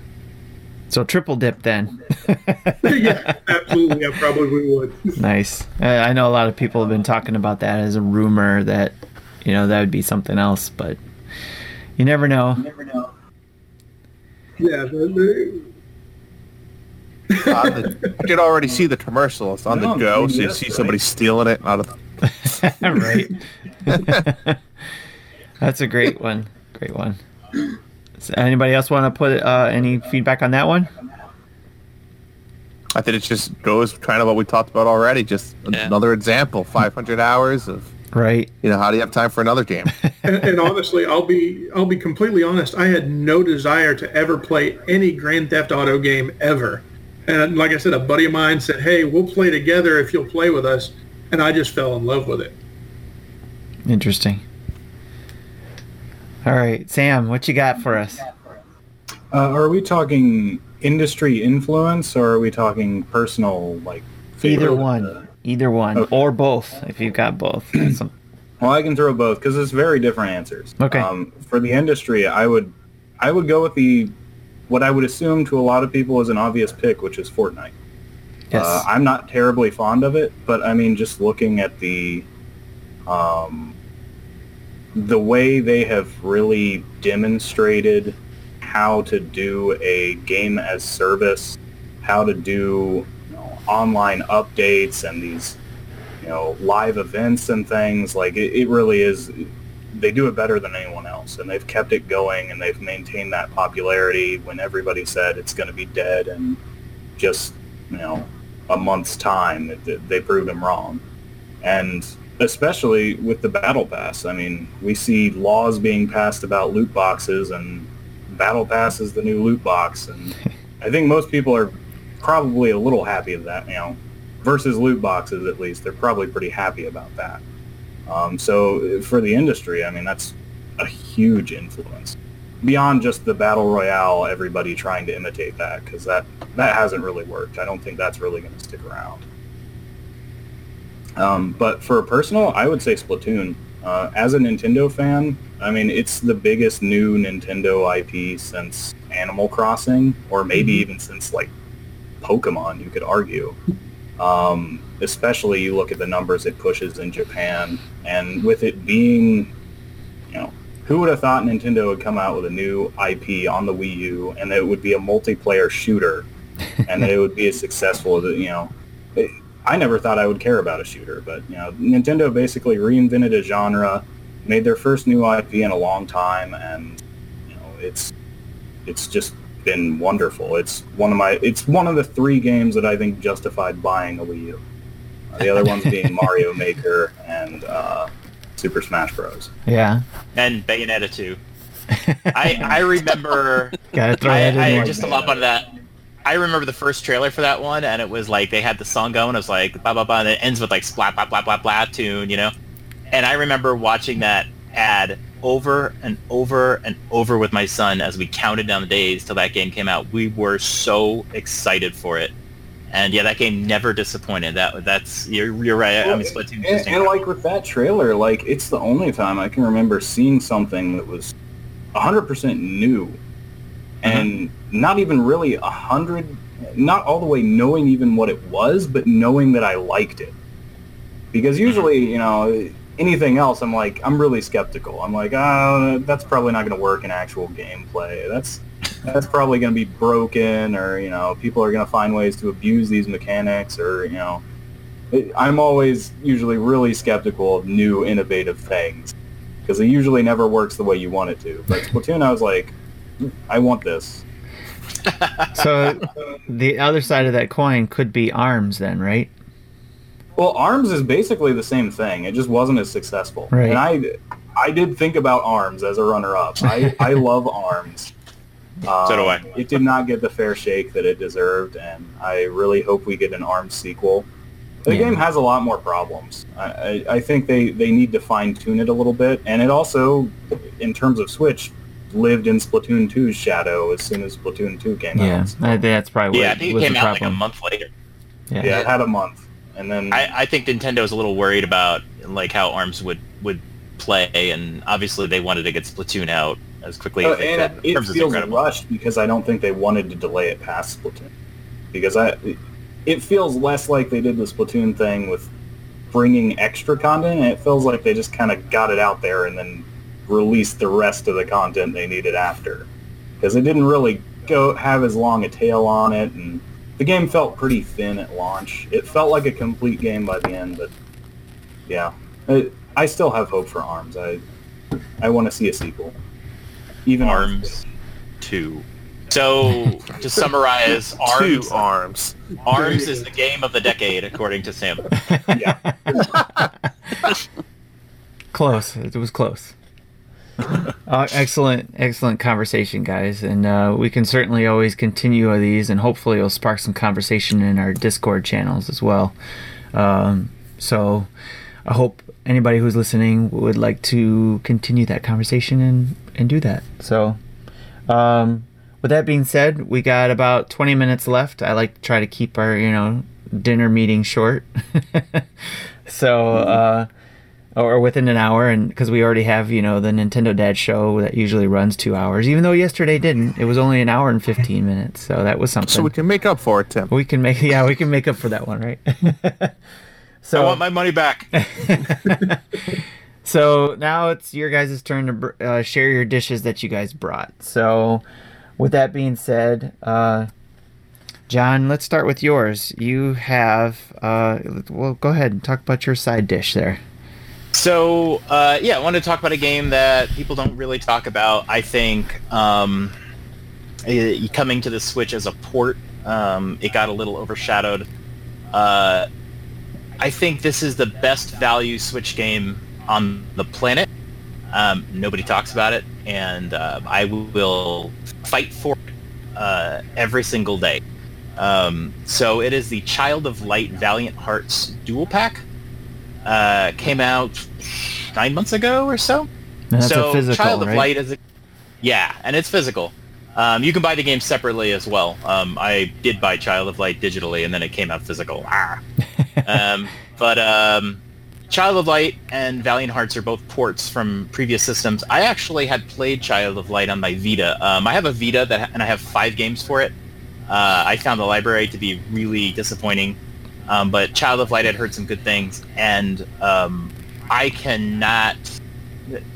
So triple dip then. yeah, absolutely, I probably would. nice. I know a lot of people have been talking about that as a rumor that, you know, that would be something else, but you never know. Yeah, the- the- Uh, the- I could already see the commercial. It's on No, the go, so you yes, see right. somebody stealing it out of. right. That's a great one. Great one. So anybody else want to put uh, any feedback on that one? I think it just goes kind of what we talked about already. Just Yeah. another example. 500 hours of Right. you know how do you have time for another game? and, and honestly, I'll be I'll be completely honest. I had no desire to ever play any Grand Theft Auto game ever. And like I said, a buddy of mine said, "Hey, we'll play together if you'll play with us," and I just fell in love with it. Interesting. All right, Sam, what you got for us? Uh, are we talking industry influence or are we talking personal like? Either one. Either one. Okay. Or both, if you've got both. Well, I can throw both because it's very different answers. Okay. Um, for the industry, I would, I would go with the, what I would assume to a lot of people is an obvious pick, which is Fortnite. yes. Uh, I'm not terribly fond of it, but I mean, just looking at the, um, the way they have really demonstrated how to do a game as service, how to do you know, online updates and these you know live events and things like it, it really is they do it better than anyone else and they've kept it going and they've maintained that popularity when everybody said it's going to be dead and just you know a month's time they proved them wrong. And especially with the battle pass i mean we see laws being passed about loot boxes and battle pass is the new loot box and i think most people are probably a little happy with that you know versus loot boxes at least they're probably pretty happy about that um, so for the industry i mean that's a huge influence beyond just the battle royale, everybody trying to imitate that because that that hasn't really worked. I don't think that's really going to stick around. Um, but for personal, I would say Splatoon. Uh, as a Nintendo fan, I mean, it's the biggest new Nintendo IP since Animal Crossing, or maybe mm-hmm. even since like Pokemon. You could argue. Um, especially you look at the numbers it pushes in Japan, and with it being, you know, who would have thought Nintendo would come out with a new IP on the Wii U and that it would be a multiplayer shooter and that it would be as successful as, you know, I never thought I would care about a shooter, but, you know, Nintendo basically reinvented a genre, made their first new IP in a long time, and, you know, it's, it's just been wonderful. It's one of my, it's one of the three games that I think justified buying a Wii U. Uh, the other ones being Mario Maker and, uh, Super Smash Bros. Yeah. And Bayonetta 2. I I remember. Gotta throw I, that in I just a lot of that. I remember the first trailer for that one, and it was like they had the song going. It was like blah blah blah, and it ends with like splat blah blah blah blah tune, you know. And I remember watching that ad over and over and over with my son as we counted down the days till that game came out. We were so excited for it and yeah, that game never disappointed. That that's you're, you're right. Well, I mean, Splatoon. And, and like with that trailer, like it's the only time I can remember seeing something that was 100% new. And not even really a hundred, not all the way knowing even what it was, but knowing that I liked it. Because mm-hmm. usually, you know, anything else, I'm like, I'm really skeptical. I'm like, oh, that's probably not going to work in actual gameplay. That's that's probably going to be broken or, you know, people are going to find ways to abuse these mechanics or, you know, I'm always usually really skeptical of new innovative things because it usually never works the way you want it to. But Splatoon, I was like, I want this. so the other side of that coin could be arms then, right? Well, arms is basically the same thing. It just wasn't as successful. Right. And I I did think about arms as a runner up. I, I love arms. Um, so do I. It did not get the fair shake that it deserved, and I really hope we get an ARMS sequel. The yeah. game has a lot more problems. I, I, I think they, they need to fine-tune it a little bit, and it also, in terms of Switch, lived in Splatoon 2's shadow as soon as Splatoon 2 came yeah, out. Yeah, that's probably yeah. I think it came out problem. like a month later. Yeah. yeah, it had a month, and then I, I think Nintendo was a little worried about like how Arms would would play, and obviously they wanted to get Splatoon out as quickly oh, as they and could. It feels rushed because I don't think they wanted to delay it past Splatoon. Because I, it feels less like they did the Splatoon thing with bringing extra content, and it feels like they just kind of got it out there and then released the rest of the content they needed after. Because it didn't really go have as long a tail on it, and the game felt pretty thin at launch. It felt like a complete game by the end, but yeah, it, I still have hope for Arms. I I want to see a sequel. Even Arms two. So to summarize, Arms Two arms. Arms is the game of the decade, according to Sam. Yeah. close. It was close. uh, excellent, excellent conversation, guys, and uh, we can certainly always continue these, and hopefully, it'll spark some conversation in our Discord channels as well. Um, so, I hope anybody who's listening would like to continue that conversation and and do that. So, um, with that being said, we got about 20 minutes left. I like to try to keep our you know dinner meeting short, so uh, or within an hour, and because we already have you know the Nintendo Dad show that usually runs two hours, even though yesterday didn't. It was only an hour and 15 minutes, so that was something. So we can make up for it, Tim. We can make yeah, we can make up for that one, right? So I want my money back. so now it's your guys' turn to uh, share your dishes that you guys brought. So, with that being said, uh, John, let's start with yours. You have, uh, well, go ahead and talk about your side dish there. So uh, yeah, I want to talk about a game that people don't really talk about. I think um, it, coming to the Switch as a port, um, it got a little overshadowed. Uh, I think this is the best value Switch game on the planet. Um, nobody talks about it, and uh, I will fight for it uh, every single day. Um, so it is the Child of Light Valiant Hearts Dual Pack. Uh, came out nine months ago or so. And that's so a physical, Child of right? Light is a yeah, and it's physical. Um, you can buy the game separately as well. Um, I did buy Child of Light digitally, and then it came out physical. Ah. um, but um, Child of Light and Valiant Hearts are both ports from previous systems. I actually had played Child of Light on my Vita. Um, I have a Vita that, and I have five games for it. Uh, I found the library to be really disappointing, um, but Child of Light had heard some good things, and um, I cannot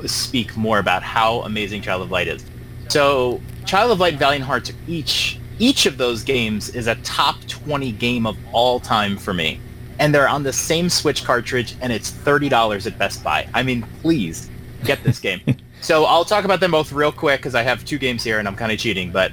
speak more about how amazing Child of Light is. So, Child of Light, Valiant Hearts, each each of those games is a top 20 game of all time for me, and they're on the same Switch cartridge, and it's thirty dollars at Best Buy. I mean, please get this game. so I'll talk about them both real quick because I have two games here, and I'm kind of cheating, but.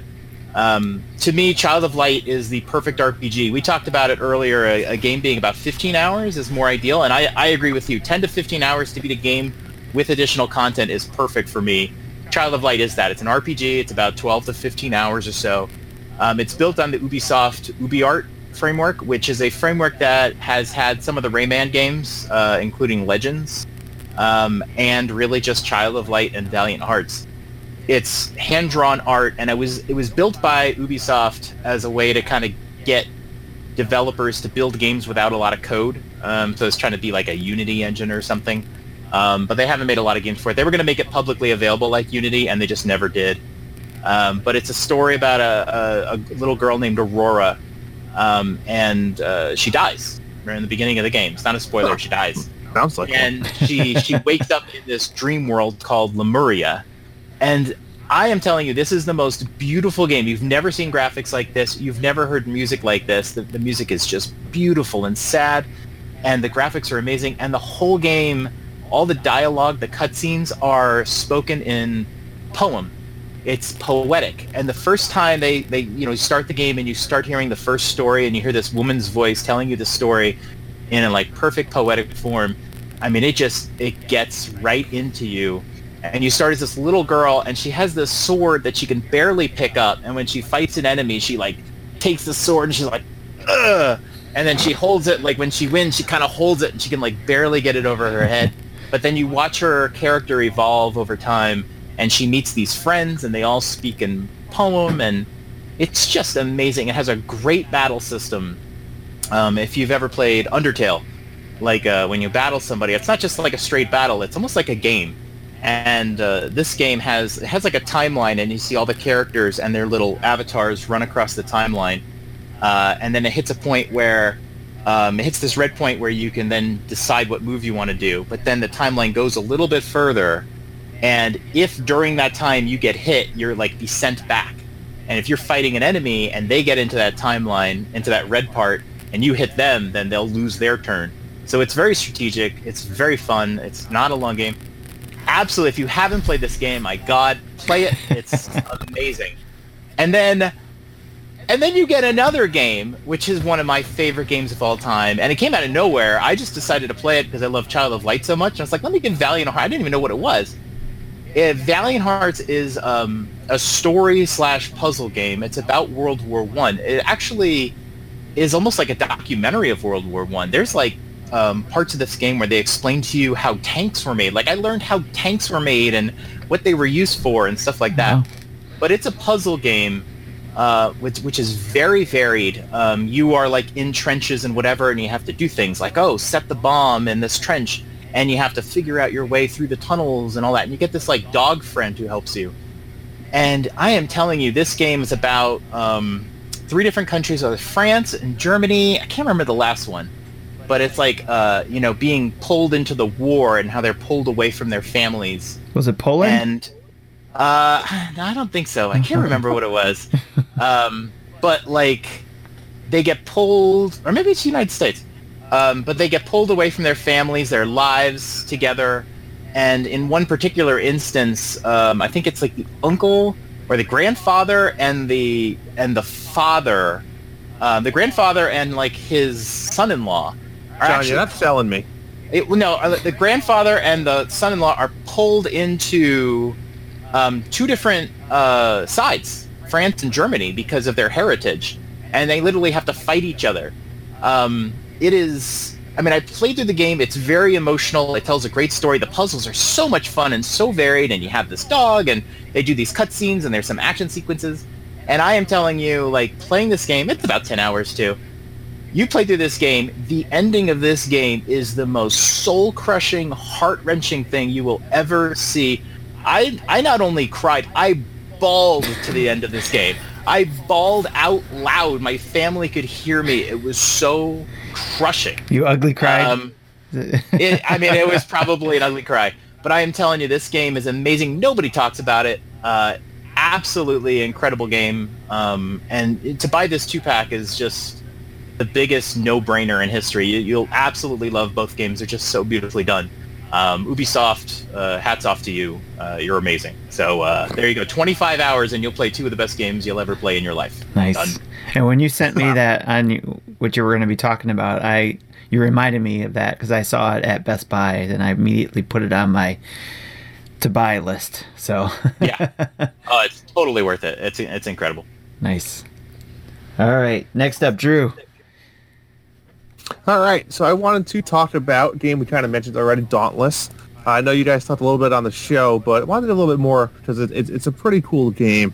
Um, to me, Child of Light is the perfect RPG. We talked about it earlier. A, a game being about 15 hours is more ideal, and I, I agree with you. 10 to 15 hours to beat a game with additional content is perfect for me. Child of Light is that. It's an RPG. It's about 12 to 15 hours or so. Um, it's built on the Ubisoft UbiArt framework, which is a framework that has had some of the Rayman games, uh, including Legends, um, and really just Child of Light and Valiant Hearts. It's hand-drawn art, and it was it was built by Ubisoft as a way to kind of get developers to build games without a lot of code. Um, so it's trying to be like a Unity engine or something. Um, but they haven't made a lot of games for it. They were going to make it publicly available like Unity, and they just never did. Um, but it's a story about a, a, a little girl named Aurora, um, and uh, she dies right in the beginning of the game. It's not a spoiler. She dies Sounds like and she she wakes up in this dream world called Lemuria, and I am telling you, this is the most beautiful game. You've never seen graphics like this. You've never heard music like this. The, the music is just beautiful and sad, and the graphics are amazing. And the whole game, all the dialogue, the cutscenes are spoken in poem. It's poetic. And the first time they, they you know start the game and you start hearing the first story and you hear this woman's voice telling you the story in a like perfect poetic form, I mean it just it gets right into you. And you start as this little girl and she has this sword that she can barely pick up and when she fights an enemy she like takes the sword and she's like Ugh! and then she holds it like when she wins she kind of holds it and she can like barely get it over her head. But then you watch her character evolve over time and she meets these friends and they all speak in poem and it's just amazing. It has a great battle system. Um, if you've ever played undertale like uh, when you battle somebody it's not just like a straight battle it's almost like a game and uh, this game has has like a timeline and you see all the characters and their little avatars run across the timeline. Uh, and then it hits a point where um, it hits this red point where you can then decide what move you want to do but then the timeline goes a little bit further and if during that time you get hit you're like be sent back. And if you're fighting an enemy and they get into that timeline into that red part and you hit them then they'll lose their turn. So it's very strategic it's very fun it's not a long game absolutely. If you haven't played this game my god play it. It's amazing. And then and then you get another game which is one of my favorite games of all time. And it came out of nowhere. I just decided to play it because i love child of light so much. And i was like let me get valiant heart i didn't even know what it was. Valiant hearts is um, a story slash puzzle game. It's about world war one. It actually is almost like a documentary of world war one. There's like um, parts of this game where they explain to you how tanks were made. Like I learned how tanks were made and what they were used for and stuff like that. Wow. But it's a puzzle game, uh, which which is very varied. Um, you are like in trenches and whatever, and you have to do things like oh, set the bomb in this trench, and you have to figure out your way through the tunnels and all that. And you get this like dog friend who helps you. And I am telling you, this game is about um, three different countries: France and Germany. I can't remember the last one but it's like uh, you know being pulled into the war and how they're pulled away from their families. Was it Poland? And uh, no, I don't think so. I can't remember what it was. Um, but like they get pulled, or maybe it's the United States. Um, but they get pulled away from their families, their lives together, and in one particular instance, um, I think it's like the uncle or the grandfather and the and the father, um, the grandfather and like his son-in-law. John, actually you're not selling me. it, no, uh, the grandfather and the son-in-law are pulled into um, two different uh, sides, France and Germany, because of their heritage, and they literally have to fight each other. Um, it is. I mean, I played through the game. It's very emotional. It tells a great story. The puzzles are so much fun and so varied, and you have this dog, and they do these cutscenes, and there's some action sequences. And I am telling you, like playing this game, it's about ten hours too you play through this game, the ending of this game is the most soul-crushing, heart-wrenching thing you will ever see. I I not only cried, I bawled to the end of this game. I bawled out loud. My family could hear me. It was so crushing. you ugly cried. Um, it, I mean, it was probably an ugly cry. But I am telling you, this game is amazing. Nobody talks about it. Uh, absolutely incredible game. Um, and to buy this two-pack is just the biggest no-brainer in history. You, you'll absolutely love both games. They're just so beautifully done. Um, Ubisoft, uh, hats off to you. Uh, you're amazing. So uh, there you go. 25 hours and you'll play two of the best games you'll ever play in your life. nice. Done. And when you sent me that on you- what you were going to be talking about, I you reminded me of that because I saw it at Best Buy and I immediately put it on my to buy list. So Yeah. Oh, it's totally worth it. It's it's incredible. nice. All right, next up, Drew. All right, so I wanted to talk about game we kind of mentioned already, Dauntless. I know you guys talked a little bit on the show, but I wanted a little bit more because it, it, it's a pretty cool game.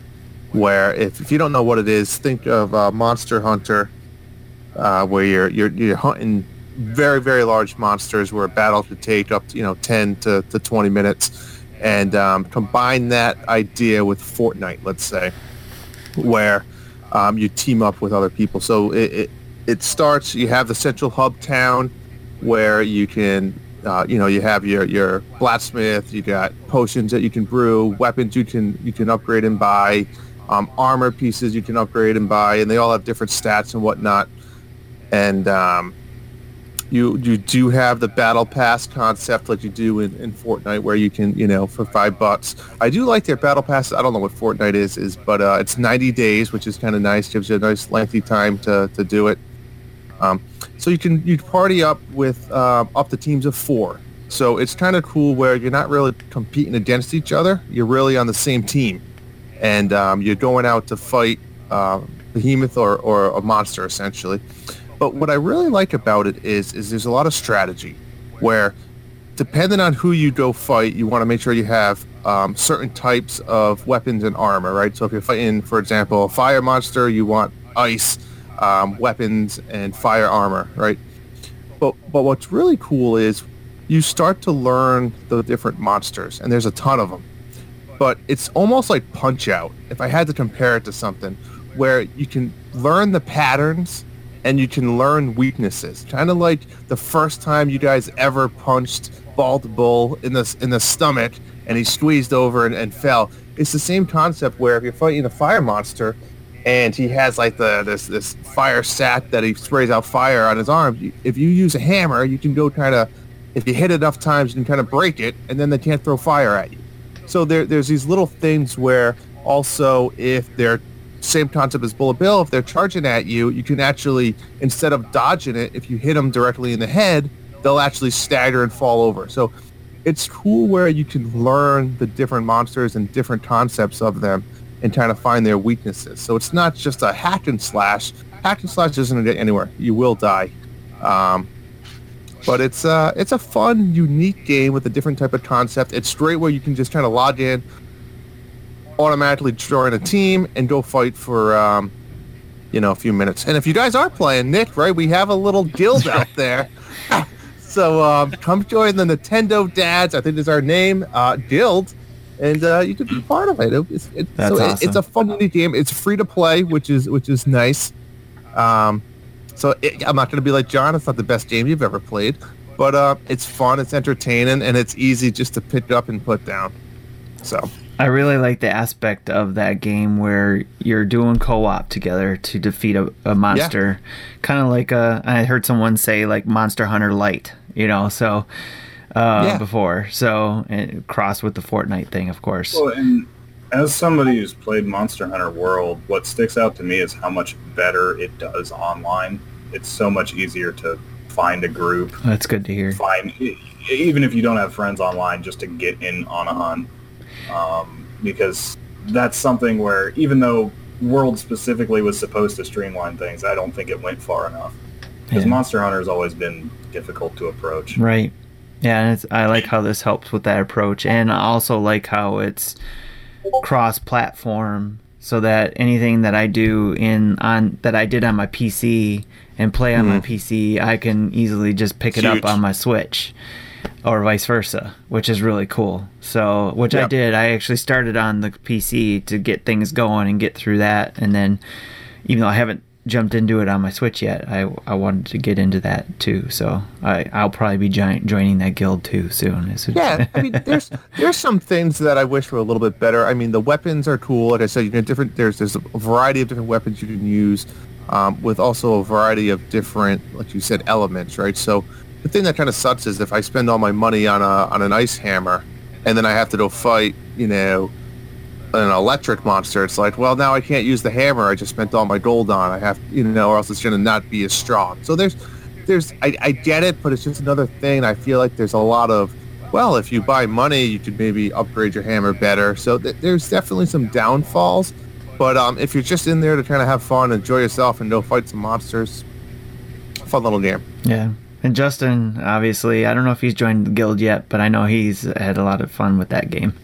Where if, if you don't know what it is, think of uh, Monster Hunter, uh, where you're you're you're hunting very very large monsters, where a battle could take up to, you know 10 to, to 20 minutes, and um, combine that idea with Fortnite, let's say, where um, you team up with other people. So it, it it starts. You have the central hub town where you can, uh, you know, you have your your blacksmith. You got potions that you can brew, weapons you can you can upgrade and buy, um, armor pieces you can upgrade and buy, and they all have different stats and whatnot. And um, you you do have the battle pass concept like you do in, in Fortnite, where you can, you know, for five bucks. I do like their battle pass. I don't know what Fortnite is, is but uh, it's 90 days, which is kind of nice. Gives you a nice lengthy time to, to do it. Um, so you can you party up with uh, up to teams of four. So it's kind of cool where you're not really competing against each other. You're really on the same team, and um, you're going out to fight uh, behemoth or, or a monster essentially. But what I really like about it is is there's a lot of strategy, where depending on who you go fight, you want to make sure you have um, certain types of weapons and armor, right? So if you're fighting, for example, a fire monster, you want ice um, weapons and fire armor, right? But but what's really cool is you start to learn the different monsters, and there's a ton of them. But it's almost like Punch Out. If I had to compare it to something, where you can learn the patterns and you can learn weaknesses. Kind of like the first time you guys ever punched Bald Bull in the in the stomach and he squeezed over and, and fell. It's the same concept where if you're fighting a fire monster and he has like the this this fire sack that he sprays out fire on his arm, if you use a hammer, you can go kind of if you hit it enough times, you can kind of break it, and then they can't throw fire at you. So there, there's these little things where also if they're same concept as Bullet Bill, if they're charging at you, you can actually, instead of dodging it, if you hit them directly in the head, they'll actually stagger and fall over. So it's cool where you can learn the different monsters and different concepts of them and kind of find their weaknesses. So it's not just a hack and slash. Hack and slash isn't going to get anywhere. You will die. Um, but it's uh, it's a fun, unique game with a different type of concept. It's great where you can just kind of log in, automatically join a team, and go fight for um, you know a few minutes. And if you guys are playing, Nick, right, we have a little guild out there. so um, come join the Nintendo Dads. I think is our name uh, guild. And uh, you could be part of it. It's, it's, That's so it- it's a fun, unique game. It's free to play, which is which is nice. Um, So it, I'm not going to be like John. It's not the best game you've ever played, but uh, it's fun, it's entertaining, and it's easy just to pick up and put down. So I really like the aspect of that game where you're doing co-op together to defeat a, a monster, kind of like a. I heard someone say like Monster Hunter Light, you know. So uh, Yeah. before, so and cross with the Fortnite thing, of course. Well, and as somebody who's played Monster Hunter World, what sticks out to me is how much better it does online. It's so much easier to find a group, That's good to hear. find even if you don't have friends online, just to get in on a hunt. Um, because that's something where even though World specifically was supposed to streamline things, I don't think it went far enough. Because Yeah. Monster Hunter has always been difficult to approach. Right. Yeah, and it's, I like how this helps with that approach, and I also like how it's cross-platform, so that anything that I do in on that I did on my PC and play on my mm-hmm. PC, I can easily just pick it up on my Switch, or vice versa, which is really cool. So, which I did. I actually started on the PC to get things going and get through that, and then even though I haven't jumped into it on my Switch yet, I, I wanted to get into that too. So I I'll probably be join, joining that guild too soon. Yeah, I mean, there's there's some things that I wish were a little bit better. I mean, the weapons are cool. Like I said, you know, different. There's there's a variety of different weapons you can use, um, with also a variety of different, like you said, elements, right? So the thing that kind of sucks is if I spend all my money on a on an ice hammer, and then I have to go fight, you know, an electric monster. It's like, well, now I can't use the hammer I just spent all my gold on. I have, you know, or else it's gonna not be as strong. So there's, there's, I, I get it, but it's just another thing. I feel like there's a lot of, well, if you buy money, you could maybe upgrade your hammer better. So th- there's definitely some downfalls. But um, if you're just in there to kind of have fun, enjoy yourself, and go fight some monsters, fun little game. yeah. And Justin, obviously, I don't know if he's joined the guild yet, but I know he's had a lot of fun with that game.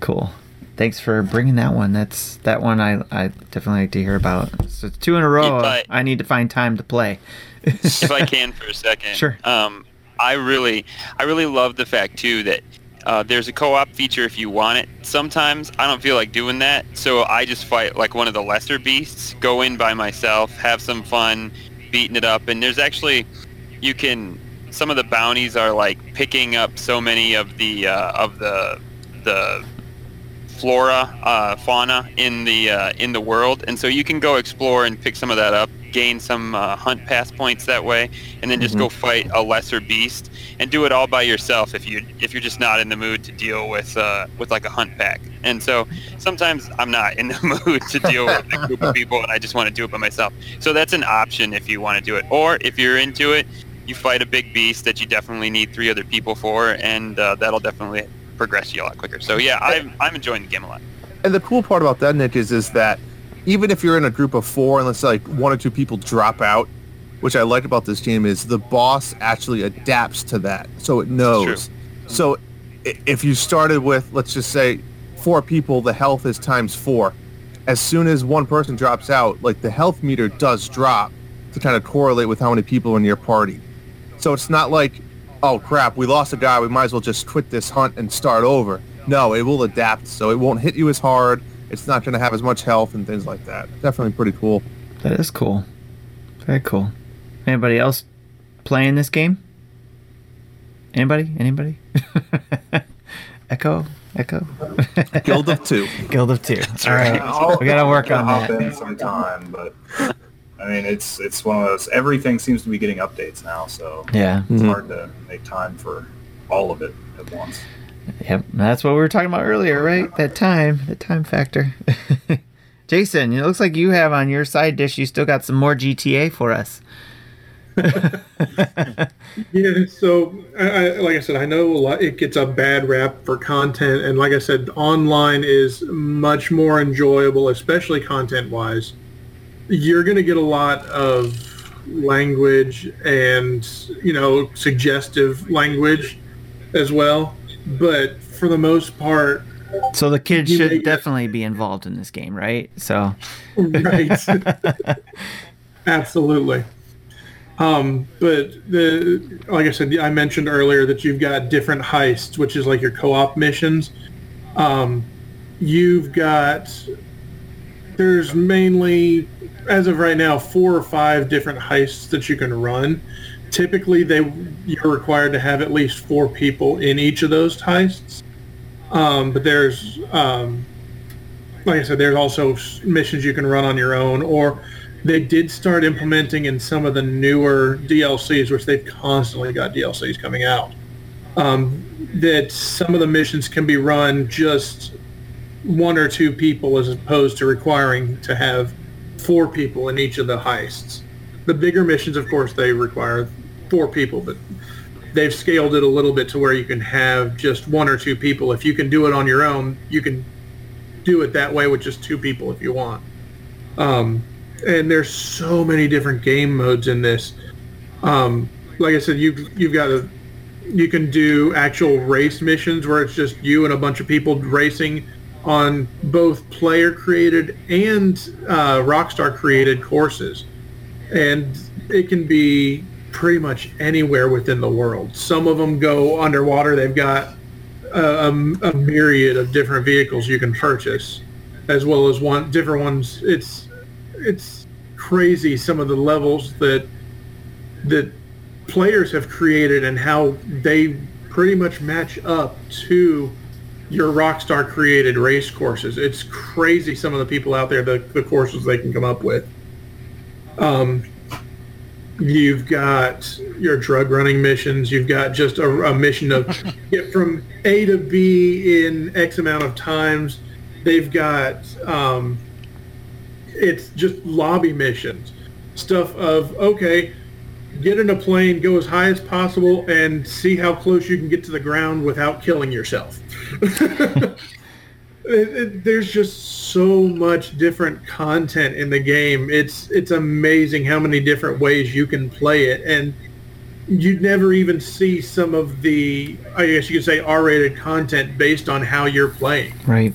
Cool. Thanks for bringing that one. That's that one I I definitely like to hear about. So it's two in a row. I- I need to find time to play. if I can for a second. Sure. Um, I really, I really love the fact too that uh, there's a co-op feature if you want it. Sometimes I don't feel like doing that, so I just fight like one of the lesser beasts. Go in by myself, have some fun, beating it up, and there's actually, you can. Some of the bounties are like picking up so many of the uh, of the the flora, uh, fauna in the uh, in the world, and so you can go explore and pick some of that up, gain some uh, hunt pass points that way, and then just go fight a lesser beast and do it all by yourself if you if you're just not in the mood to deal with uh, with like a hunt pack. And so sometimes I'm not in the mood to deal with a group of people, and I just want to do it by myself. So that's an option if you want to do it, or if you're into it. You fight a big beast that you definitely need three other people for, and uh, that'll definitely progress you a lot quicker. So yeah, I'm, I'm enjoying the game a lot. And the cool part about that, Nick, is is that even if you're in a group of four, and let's say like one or two people drop out, which I like about this game is the boss actually adapts to that, so it knows. So if you started with, let's just say, four people, the health is times four. As soon as one person drops out, like the health meter does drop to kind of correlate with how many people are in your party. So it's not like, oh crap, we lost a guy, we might as well just quit this hunt and start over. No, it will adapt, so it won't hit you as hard. It's not going to have as much health and things like that. Definitely pretty cool. That is cool. Very cool. Anybody else playing this game? Anybody? Anybody? Echo? Echo? Guild of Two. Guild of Two. All right. I'll- We gotta work on hop that. in sometime, but I mean, it's it's one of those. Everything seems to be getting updates now, so Yeah. it's Mhm. hard to make time for all of it at once. Yep. That's what we were talking about earlier, right? That time, the time factor. Jason, it looks like you have on your side dish. You still got some more GTA for us. Yeah, so I, I, like I said, I know a lot, it gets a bad rap for content, and like I said, online is much more enjoyable, especially content-wise. You're going to get a lot of language and you know suggestive language as well, but for the most part, So the kids should make- definitely be involved in this game, right? So right. Absolutely. Um, but the like I said, I mentioned earlier that you've got different heists, which is like your co-op missions. Um, you've got there's mainly as of right now four or five different heists that you can run. Typically, they you're required to have at least four people in each of those heists. Um, but there's, um, like I said, there's also missions you can run on your own, or they did start implementing in some of the newer DLCs, which they've constantly got DLCs coming out. Um, that some of the missions can be run just one or two people as opposed to requiring to have four people in each of the heists. The bigger missions, of course, they require four people, but they've scaled it a little bit to where you can have just one or two people. If you can do it on your own, you can do it that way with just two people if you want. Um, and there's so many different game modes in this. Um, like I said, you've you've got a you can do actual race missions where it's just you and a bunch of people racing on both player created and uh, Rockstar created courses, and it can be pretty much anywhere within the world. Some of them go underwater. They've got a, a, myriad of different vehicles you can purchase, as well as one different ones. It's it's crazy some of the levels that that players have created and how they pretty much match up to your Rockstar created race courses. It's crazy some of the people out there, the, the courses they can come up with. Um, you've got your drug running missions. You've got just a, a mission of get from A to B in X amount of times. They've got um, it's just lobby missions, stuff of okay, get in a plane, go as high as possible, and see how close you can get to the ground without killing yourself. It- it- there's just so much different content in the game. It's it's amazing how many different ways you can play it, and you'd never even see some of the I guess you could say R-rated content based on how you're playing. Right.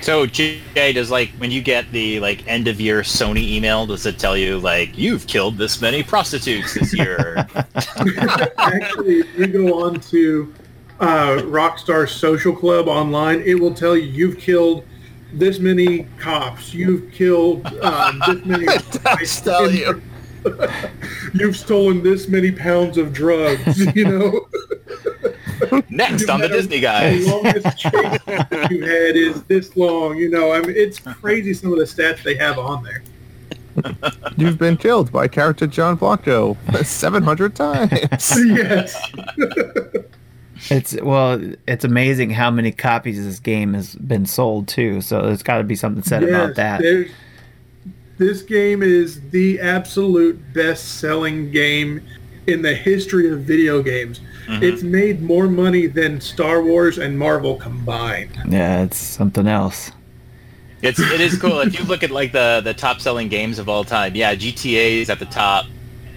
So Jay, does like when you get the like end of year Sony email, does it tell you like you've killed this many prostitutes this year? Actually, if you go on to uh, Rockstar Social Club online, it will tell you you've killed this many cops, you've killed um, this many. It does tell you. You've stolen this many pounds of drugs. You know. Next on the You've had a- Disney guys. The longest chase you had is this long. You know, I mean, it's crazy some of the stats they have on there. You've been killed by character John Blanco 700 times. yes. It's well, it's amazing how many copies this game has been sold too. So there's got to be something said about that. This game is the absolute best-selling game in the history of video games. Mhm. It's made more money than Star Wars and Marvel combined. Yeah, it's something else. It's it is cool if you look at like the the top selling games of all time. Yeah, GTA is at the top,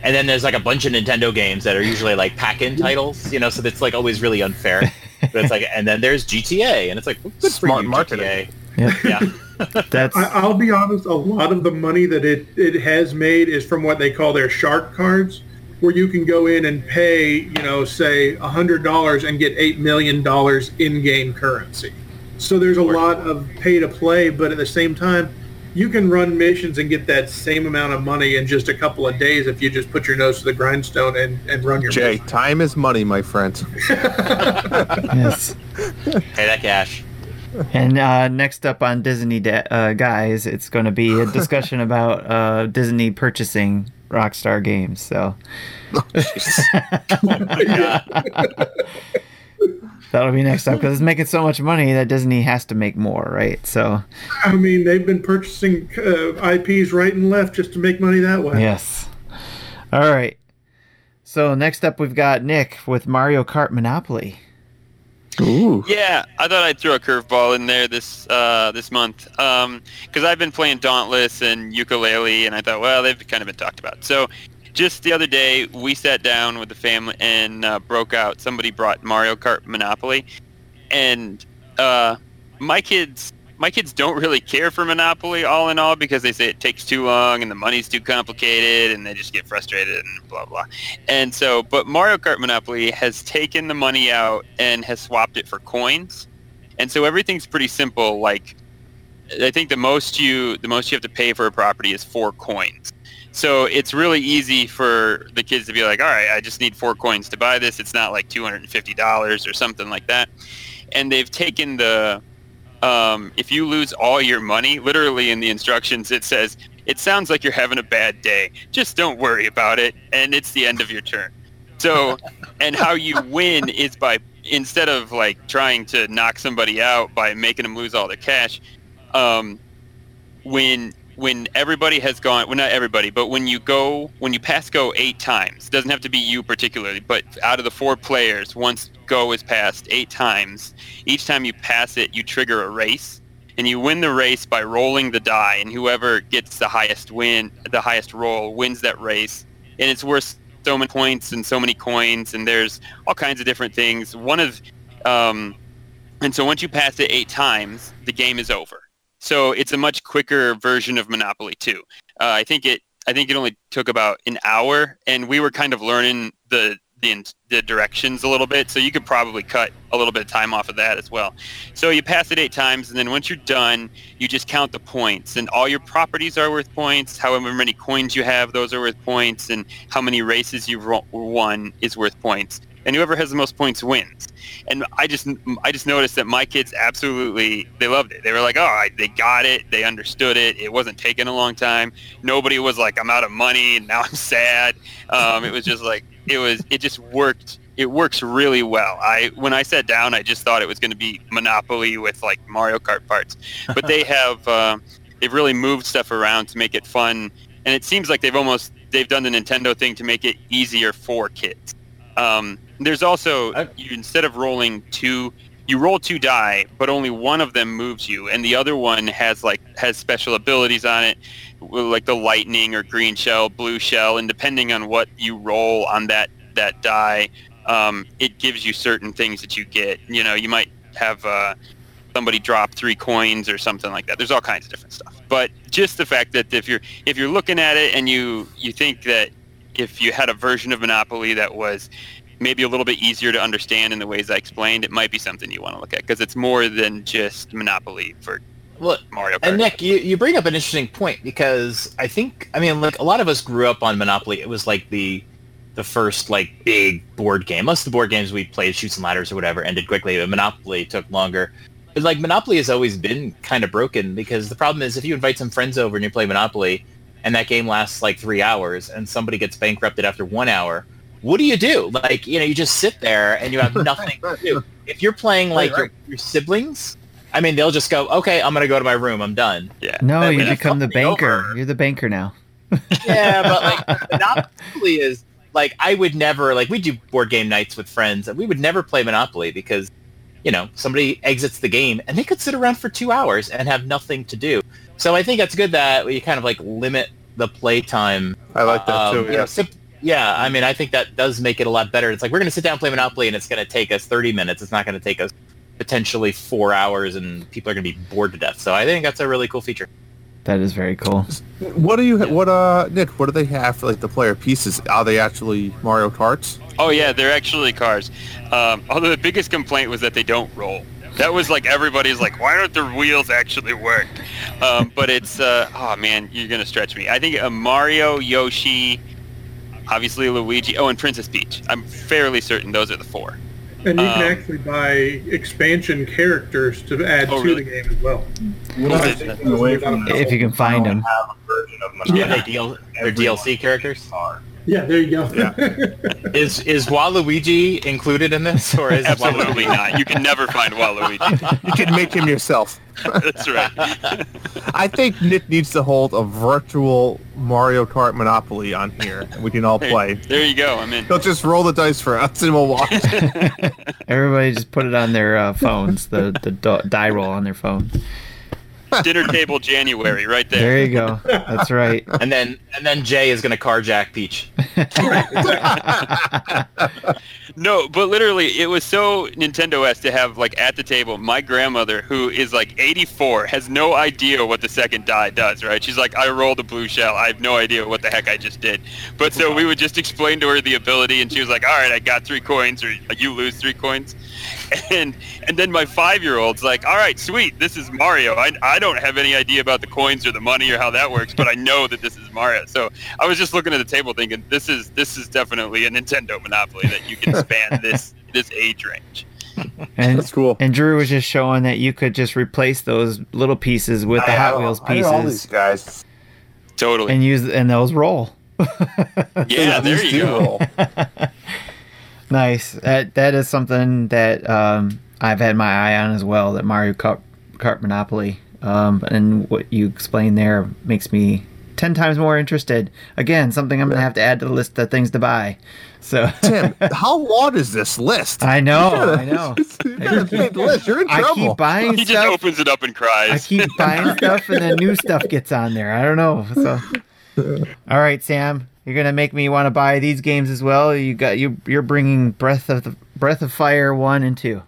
and then there's like a bunch of Nintendo games that are usually like pack-in titles. You know, so it's like always really unfair. but it's like, and then there's GTA, and it's like well, good for Smart you, marketing. GTA. Yeah, Yeah, that's I, I'll be honest, a lot of the money that it, it has made is from what they call their shark cards, where you can go in and pay, you know, say $100 and get $8 million in-game currency. So there's a lot of pay to play, but at the same time, you can run missions and get that same amount of money in just a couple of days if you just put your nose to the grindstone and, and run your Jay, mission. time is money, my friend. yes. pay that cash. And uh, next up on Disney da- uh, guys, it's going to be a discussion about uh, Disney purchasing Rockstar Games. So that'll be next up because it's making so much money that Disney has to make more, right? So I mean, they've been purchasing uh, IPs right and left just to make money that way. yes. All right. So next up, we've got Nick with Mario Kart Monopoly. Ooh. Yeah, I thought I'd throw a curveball in there this uh, this month because I've been playing Dauntless and Yooka-Laylee, and I thought, well, they've kind of been talked about. So just the other day, we sat down with the family and uh, broke out. Somebody brought Mario Kart Monopoly, and uh, my kids my kids don't really care for Monopoly all in all because they say it takes too long and the money's too complicated and they just get frustrated and blah blah. And so, but Mario Kart Monopoly has taken the money out and has swapped it for coins. And so everything's pretty simple. Like I think the most you the most you have to pay for a property is four coins. So it's really easy for the kids to be like, all right, I just need four coins to buy this. It's not like two hundred and fifty dollars or something like that. And they've taken the um, if you lose all your money, literally in the instructions it says it sounds like you're having a bad day. Just don't worry about it, and it's the end of your turn. So, and how you win is by instead of like trying to knock somebody out by making them lose all their cash, um, when when everybody has gone, well not everybody, but when you go when you pass go eight times, doesn't have to be you particularly, but out of the four players, once go is passed eight times, each time you pass it, you trigger a race. And you win the race by rolling the die, and whoever gets the highest win, the highest roll, wins that race. And it's worth so many points and so many coins, and there's all kinds of different things. One of, um, and so once you pass it eight times, the game is over. So it's a much quicker version of Monopoly too. Uh, I think it, I think it only took about an hour, and we were kind of learning the the, the directions a little bit, so you could probably cut a little bit of time off of that as well. So you pass it eight times, and then once you're done, you just count the points, and all your properties are worth points. However many coins you have, those are worth points, and how many races you've won is worth points. And whoever has the most points wins. And I just I just noticed that my kids absolutely they loved it. They were like, oh, they got it, they understood it. It wasn't taking a long time. Nobody was like, I'm out of money and now I'm sad. Um, it was just like it was it just worked it works really well. I when I sat down, I just thought it was going to be Monopoly with like Mario Kart parts, but they have uh, they've really moved stuff around to make it fun, and it seems like they've almost they've done the Nintendo thing to make it easier for kids. Um, there's also you, instead of rolling two, you roll two die, but only one of them moves you, and the other one has like has special abilities on it like the lightning or green shell, blue shell, and depending on what you roll on that that die, um, it gives you certain things that you get. You know, you might have uh, somebody drop three coins or something like that. There's all kinds of different stuff. But just the fact that if you're if you're looking at it and you you think that if you had a version of Monopoly that was maybe a little bit easier to understand in the ways I explained, it might be something you want to look at because it's more than just Monopoly for well, Mario Kart. And Nick, you, you bring up an interesting point because I think I mean like a lot of us grew up on Monopoly. It was like the the first like big board game. Most of the board games we played, Chutes and Ladders or whatever, ended quickly. But Monopoly took longer. But like Monopoly has always been kind of broken because the problem is if you invite some friends over and you play Monopoly, and that game lasts like three hours, and somebody gets bankrupted after one hour, what do you do? Like you know, you just sit there and you have nothing to do. If you're playing like right, right. Your, your siblings I mean, they'll just go, okay, I'm gonna go to my room. I'm done. Yeah. No, but you become the banker. Over. You're the banker now. yeah, but like Monopoly is like I would never like we do board game nights with friends and we would never play Monopoly because you know somebody exits the game and they could sit around for two hours and have nothing to do. So I think that's good that you kind of like limit the playtime. I like that um, too. Yeah. You know, sim- yeah, I mean, I think that does make it a lot better. It's like we're going to sit down and play Monopoly, and it's going to take us 30 minutes. It's not going to take us potentially four hours and people are going to be bored to death. So I think that's a really cool feature. That is very cool. What do you? What uh, Nick? What do they have for like the player pieces? Are they actually Mario Karts? Oh yeah, they're actually cars. Um, although the biggest complaint was that they don't roll. That was like everybody's like, why don't the wheels actually work? Um, but it's uh, oh man, you're gonna stretch me. I think uh, Mario, Yoshi, obviously Luigi. Oh, and Princess Peach. I'm fairly certain those are the four. And you um, can actually buy expansion characters to add oh, to really? the game as well. if you can find them. Yeah, they deal, they're DLC characters. Yeah, there you go. Yeah. is is Waluigi included in this, or is absolutely Waluigi? not? You can never find Waluigi. you can make him yourself. That's right. I think Nick needs to hold a virtual Mario Kart Monopoly on here, and we can all play. There you go. I'm in. He'll just roll the dice for us, and we'll watch. Everybody just put it on their uh, phones. The the die roll on their phone dinner table January right there. There you go. That's right. And then and then Jay is gonna carjack Peach. no, but literally, it was so Nintendo s to have like at the table. My grandmother, who is like 84, has no idea what the second die does. Right? She's like, I rolled a blue shell. I have no idea what the heck I just did. But so we would just explain to her the ability, and she was like, All right, I got three coins, or you lose three coins and and then my five year old's like, all right, sweet, this is Mario. I, I don't have any idea about the coins or the money or how that works, but I know that this is Mario. So I was just looking at the table thinking, this is this is definitely a Nintendo monopoly that you can span this this age range. And, That's cool. and Drew was just showing that you could just replace those little pieces with the Hot know- Wheels I know all these pieces guys. Totally. and use and those roll. yeah, there These you go. Roll. Nice. That that is something that um, I've had my eye on as well. That Mario Kart, Kart Monopoly. Um, and what you explained there makes me ten times more interested. Again, something I'm gonna have to add to the list of things to buy. So Tim, how long is this list? I know, I know. you gotta make the list. You're in I trouble. keep buying stuff. He just opens it up and cries. I keep buying stuff, and then new stuff gets on there. I don't know. So, all right, Sam, you're gonna make me want to buy these games as well. You got you. You're bringing Breath of the Breath of Fire one and two.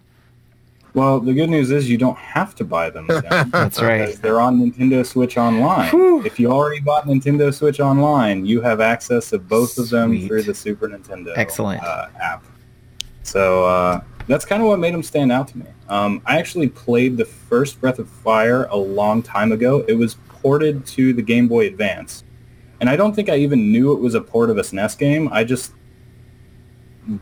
Well, the good news is you don't have to buy them. That's right. They're on Nintendo Switch Online. Whew. If you already bought Nintendo Switch Online, you have access to both of them through the Super Nintendo Excellent. Uh, app. So uh, that's kind of what made them stand out to me. Um, I actually played the first Breath of Fire a long time ago. It was ported to the Game Boy Advance. And I don't think I even knew it was a port of a SNES game. I just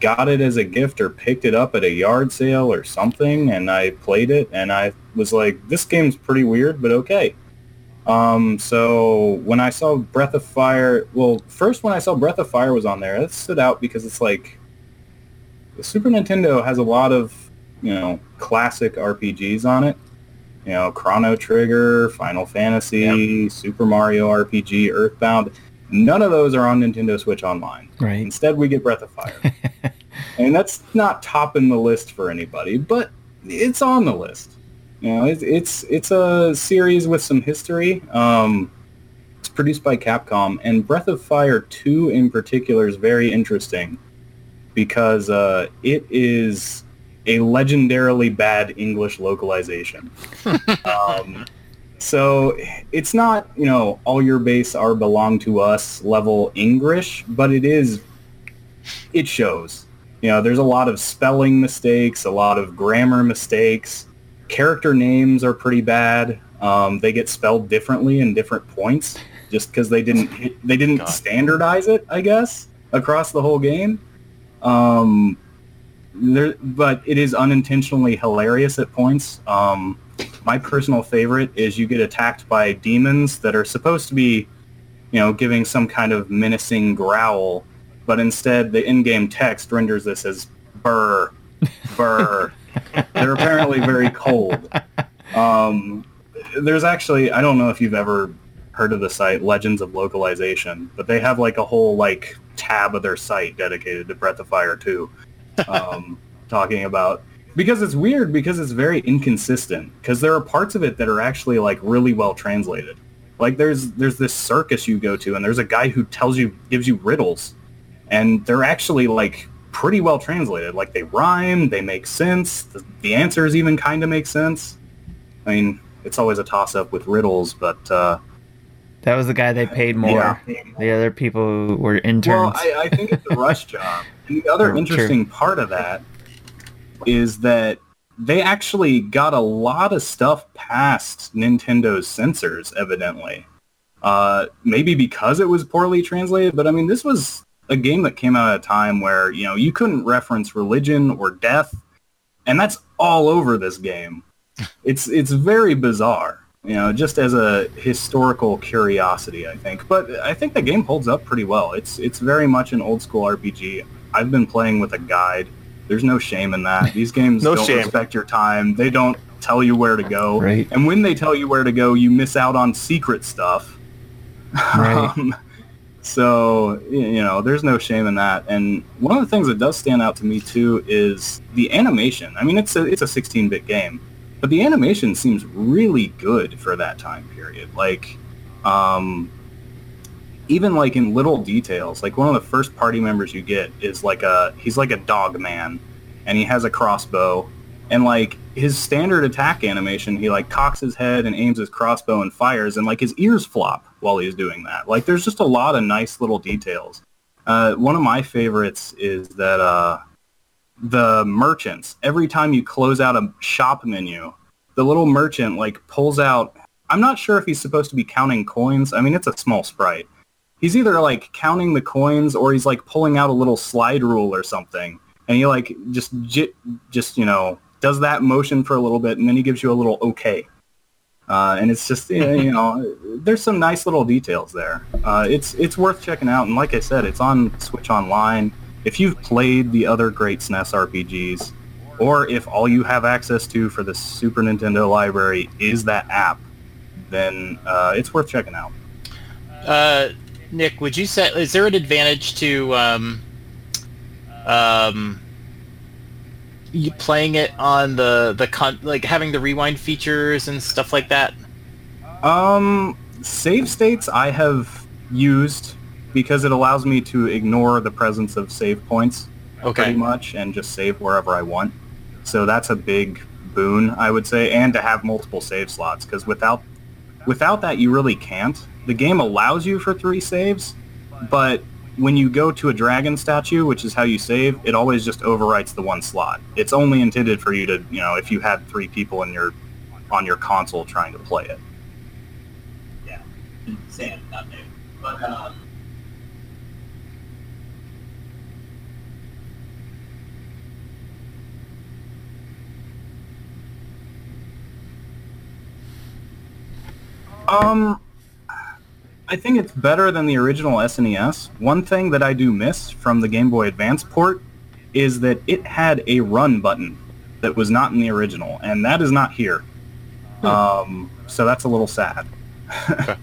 got it as a gift or picked it up at a yard sale or something and I played it and I was like, this game's pretty weird, but okay. Um, so when I saw Breath of Fire, well, first when I saw Breath of Fire was on there, it stood out because it's like the Super Nintendo has a lot of, you know, classic RPGs on it. You know, Chrono Trigger, Final Fantasy, Super Mario RPG, Earthbound. None of those are on Nintendo Switch Online. Right. Instead, we get Breath of Fire. and that's not topping the list for anybody, but it's on the list. You know, it's it's, it's a series with some history. Um, it's produced by Capcom, and Breath of Fire 2 in particular is very interesting because uh, it is a legendarily bad English localization. um, so it's not, you know, all your base are belong to us level English, but it is, it shows. You know, there's a lot of spelling mistakes, a lot of grammar mistakes. Character names are pretty bad. Um, they get spelled differently in different points just because they didn't hit, they didn't God. standardize it, I guess, across the whole game. Um, there, but it is unintentionally hilarious at points. Um, my personal favorite is you get attacked by demons that are supposed to be, you know, giving some kind of menacing growl, but instead the in-game text renders this as burr, burr. They're apparently very cold. Um, there's actually, I don't know if you've ever heard of the site Legends of Localization, but they have like a whole like tab of their site dedicated to Breath of Fire 2, um, talking about because it's weird because it's very inconsistent because there are parts of it that are actually like really well translated. Like there's there's this circus you go to and there's a guy who tells you gives you riddles and they're actually like pretty well translated. Like they rhyme, they make sense. The, the answers even kind of make sense. I mean, it's always a toss up with riddles, but uh, That was the guy they paid more. Yeah. The other people were interns. Well, I, I think it's a rush job. And the other Oh, interesting part of that is that they actually got a lot of stuff past Nintendo's censors, evidently. Uh, maybe because it was poorly translated, but I mean, this was a game that came out at a time where, you know, you couldn't reference religion or death, and that's all over this game. It's it's very bizarre, you know, just as a historical curiosity, I think. But I think the game holds up pretty well. It's it's very much an old school RPG. I've been playing with a guide. There's no shame in that. These games No don't shame. respect your time. They don't tell you where to go. Right. And when they tell you where to go, you miss out on secret stuff. Right. Um, so, you know, there's no shame in that. And one of the things that does stand out to me too is the animation. I mean, it's a it's a 16-bit game, but the animation seems really good for that time period. Like, um, even like in little details, like one of the first party members you get is like a he's like a dog man, and he has a crossbow, and like his standard attack animation, he like cocks his head and aims his crossbow and fires, and like his ears flop while he's doing that. Like there's just a lot of nice little details. Uh, one of my favorites is that uh, the merchants. Every time you close out a shop menu, the little merchant like pulls out. I'm not sure if he's supposed to be counting coins. I mean, it's a small sprite. He's either like counting the coins or he's like pulling out a little slide rule or something, and he like just just you know does that motion for a little bit, and then he gives you a little okay. Uh, and it's just you know there's some nice little details there. Uh, it's it's worth checking out, and like I said, it's on Switch Online. If you've played the other great SNES RPGs, or if all you have access to for the Super Nintendo library is that app, then uh, it's worth checking out. Nick, would you say is there an advantage to um, um, you playing it on the the con- like having the rewind features and stuff like that? Um, save states I have used because it allows me to ignore the presence of save points Okay. pretty much and just save wherever I want. So that's a big boon, I would say, and to have multiple save slots because without without that you really can't. The game allows you for three saves, but when you go to a dragon statue, which is how you save, it always just overwrites the one slot. It's only intended for you to, you know, if you had three people in your on your console trying to play it. Yeah, Sam, not new. But um, Um, I think it's better than the original SNES. One thing that I do miss from the Game Boy Advance port is that it had a run button that was not in the original, and that is not here. Um, so that's a little sad.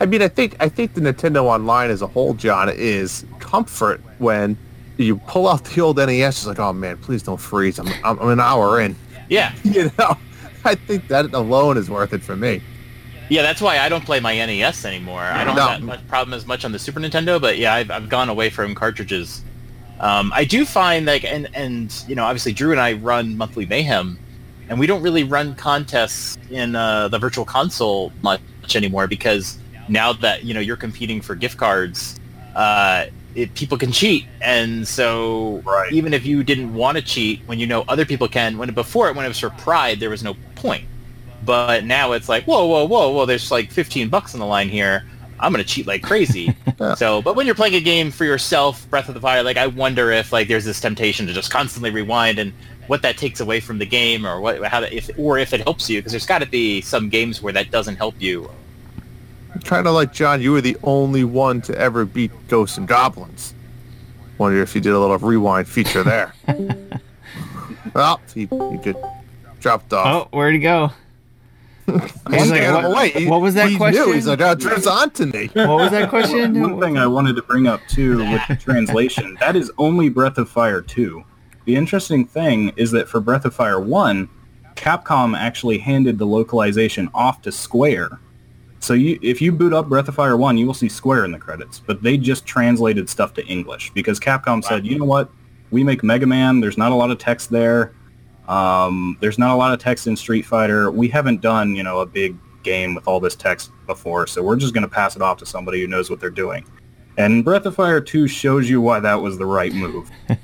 I mean, I think I think the Nintendo Online as a whole, John, is comfort when you pull out the old NES. It's like, oh man, please don't freeze. I'm I'm, I'm an hour in. Yeah, You know, I think that alone is worth it for me. Yeah. That's why I don't play my NES anymore. I don't No. have that much problem as much on the Super Nintendo, but yeah, I've, I've gone away from cartridges. Um, I do find like, and and you know, obviously Drew and I run monthly mayhem, and we don't really run contests in uh, the virtual console much anymore because now that you know you're competing for gift cards, uh, it, people can cheat, and so Right. even if you didn't want to cheat, when you know other people can, when before it when it was for pride, there was no point. But now it's like, whoa, whoa, whoa, whoa! There's like 15 bucks on the line here. I'm gonna cheat like crazy. Yeah. So, but when you're playing a game for yourself, Breath of the Fire, like I wonder if like there's this temptation to just constantly rewind and what that takes away from the game, or what how that, if or if it helps you, because there's got to be some games where that doesn't help you. Kind of like John, you were the only one to ever beat Ghosts and Goblins. Wonder if you did a little rewind feature there. well, oh, he, he just dropped off. Oh, where'd he go? He's like, what- away. What was that he question? Knew. He's like, oh, Drew's on to me. What was that question? One thing I wanted to bring up too with the translation, that is only Breath of Fire 2. The interesting thing is that for Breath of Fire 1, Capcom actually handed the localization off to Square. So you, if you boot up Breath of Fire 1, you will see Square in the credits, but they just translated stuff to English because Capcom said, you know what, we make Mega Man, there's not a lot of text there, um, there's not a lot of text in Street Fighter, we haven't done, you know, a big game with all this text before, so we're just going to pass it off to somebody who knows what they're doing. And Breath of Fire 2 shows you why that was the right move.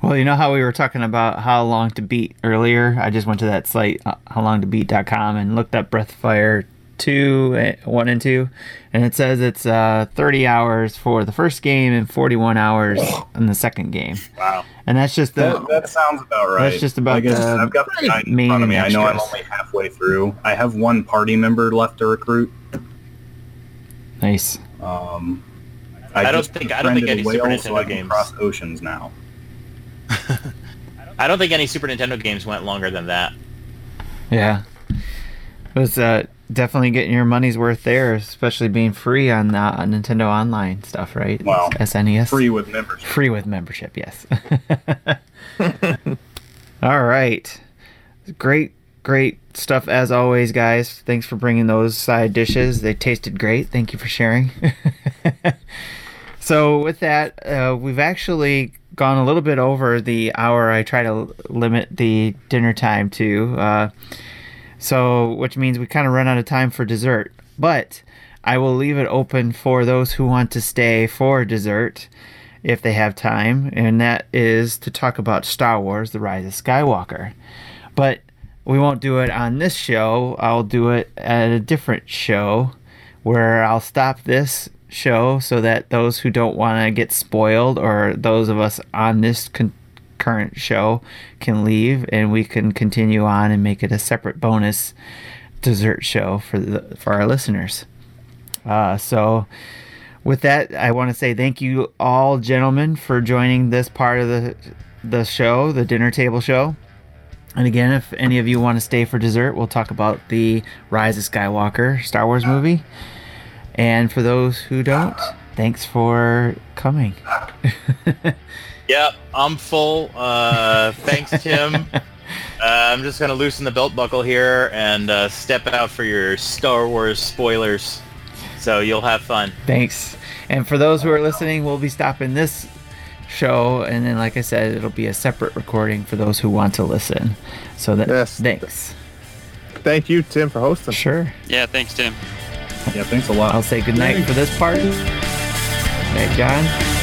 Well, you know how we were talking about how long to beat earlier? I just went to that site, uh, howlongtobeat.com, and looked up Breath of Fire 2, uh, 1 and 2, and it says it's uh, 30 hours for the first game and 41 hours in the second game. Wow. And that's just the. That, that sounds about right. That's just about I said, the I've got the guide in front of me. I know I'm only halfway through. I have one party member left to recruit. Nice. Um, I don't think- I don't think any Super whale, so Nintendo I can games- cross oceans now. I don't think any Super Nintendo games went longer than that. Yeah. It was uh, definitely getting your money's worth there, especially being free on uh, Nintendo Online stuff, right? Wow. SNES. Free with membership. Free with membership, yes. All right. Great, great stuff as always, guys. Thanks for bringing those side dishes. They tasted great. Thank you for sharing. so, with that, uh, we've actually gone a little bit over the hour I try to limit the dinner time to. Uh, so, which means we kind of run out of time for dessert. But I will leave it open for those who want to stay for dessert. if they have time, and that is to talk about Star Wars: The Rise of Skywalker. But we won't do it on this show. I'll do it at a different show where I'll stop this show so that those who don't want to get spoiled or those of us on this con- current show can leave and we can continue on and make it a separate bonus dessert show for the for our listeners. Uh, so with that, I want to say thank you all gentlemen for joining this part of the the show, the dinner table show. And again, if any of you want to stay for dessert, we'll talk about the Rise of Skywalker Star Wars movie. And for those who don't, thanks for coming. Yep, I'm full. Uh, thanks, Tim. uh, I'm just gonna loosen the belt buckle here and uh, step out for your Star Wars spoilers. So you'll have fun. Thanks. And for those who are listening, we'll be stopping this show, and then, like I said, it'll be a separate recording for those who want to listen. So that Yes. thanks. Thank you, Tim, for hosting. Sure. Yeah, thanks, Tim. Yeah, thanks a lot. I'll say goodnight for this part. Okay, John.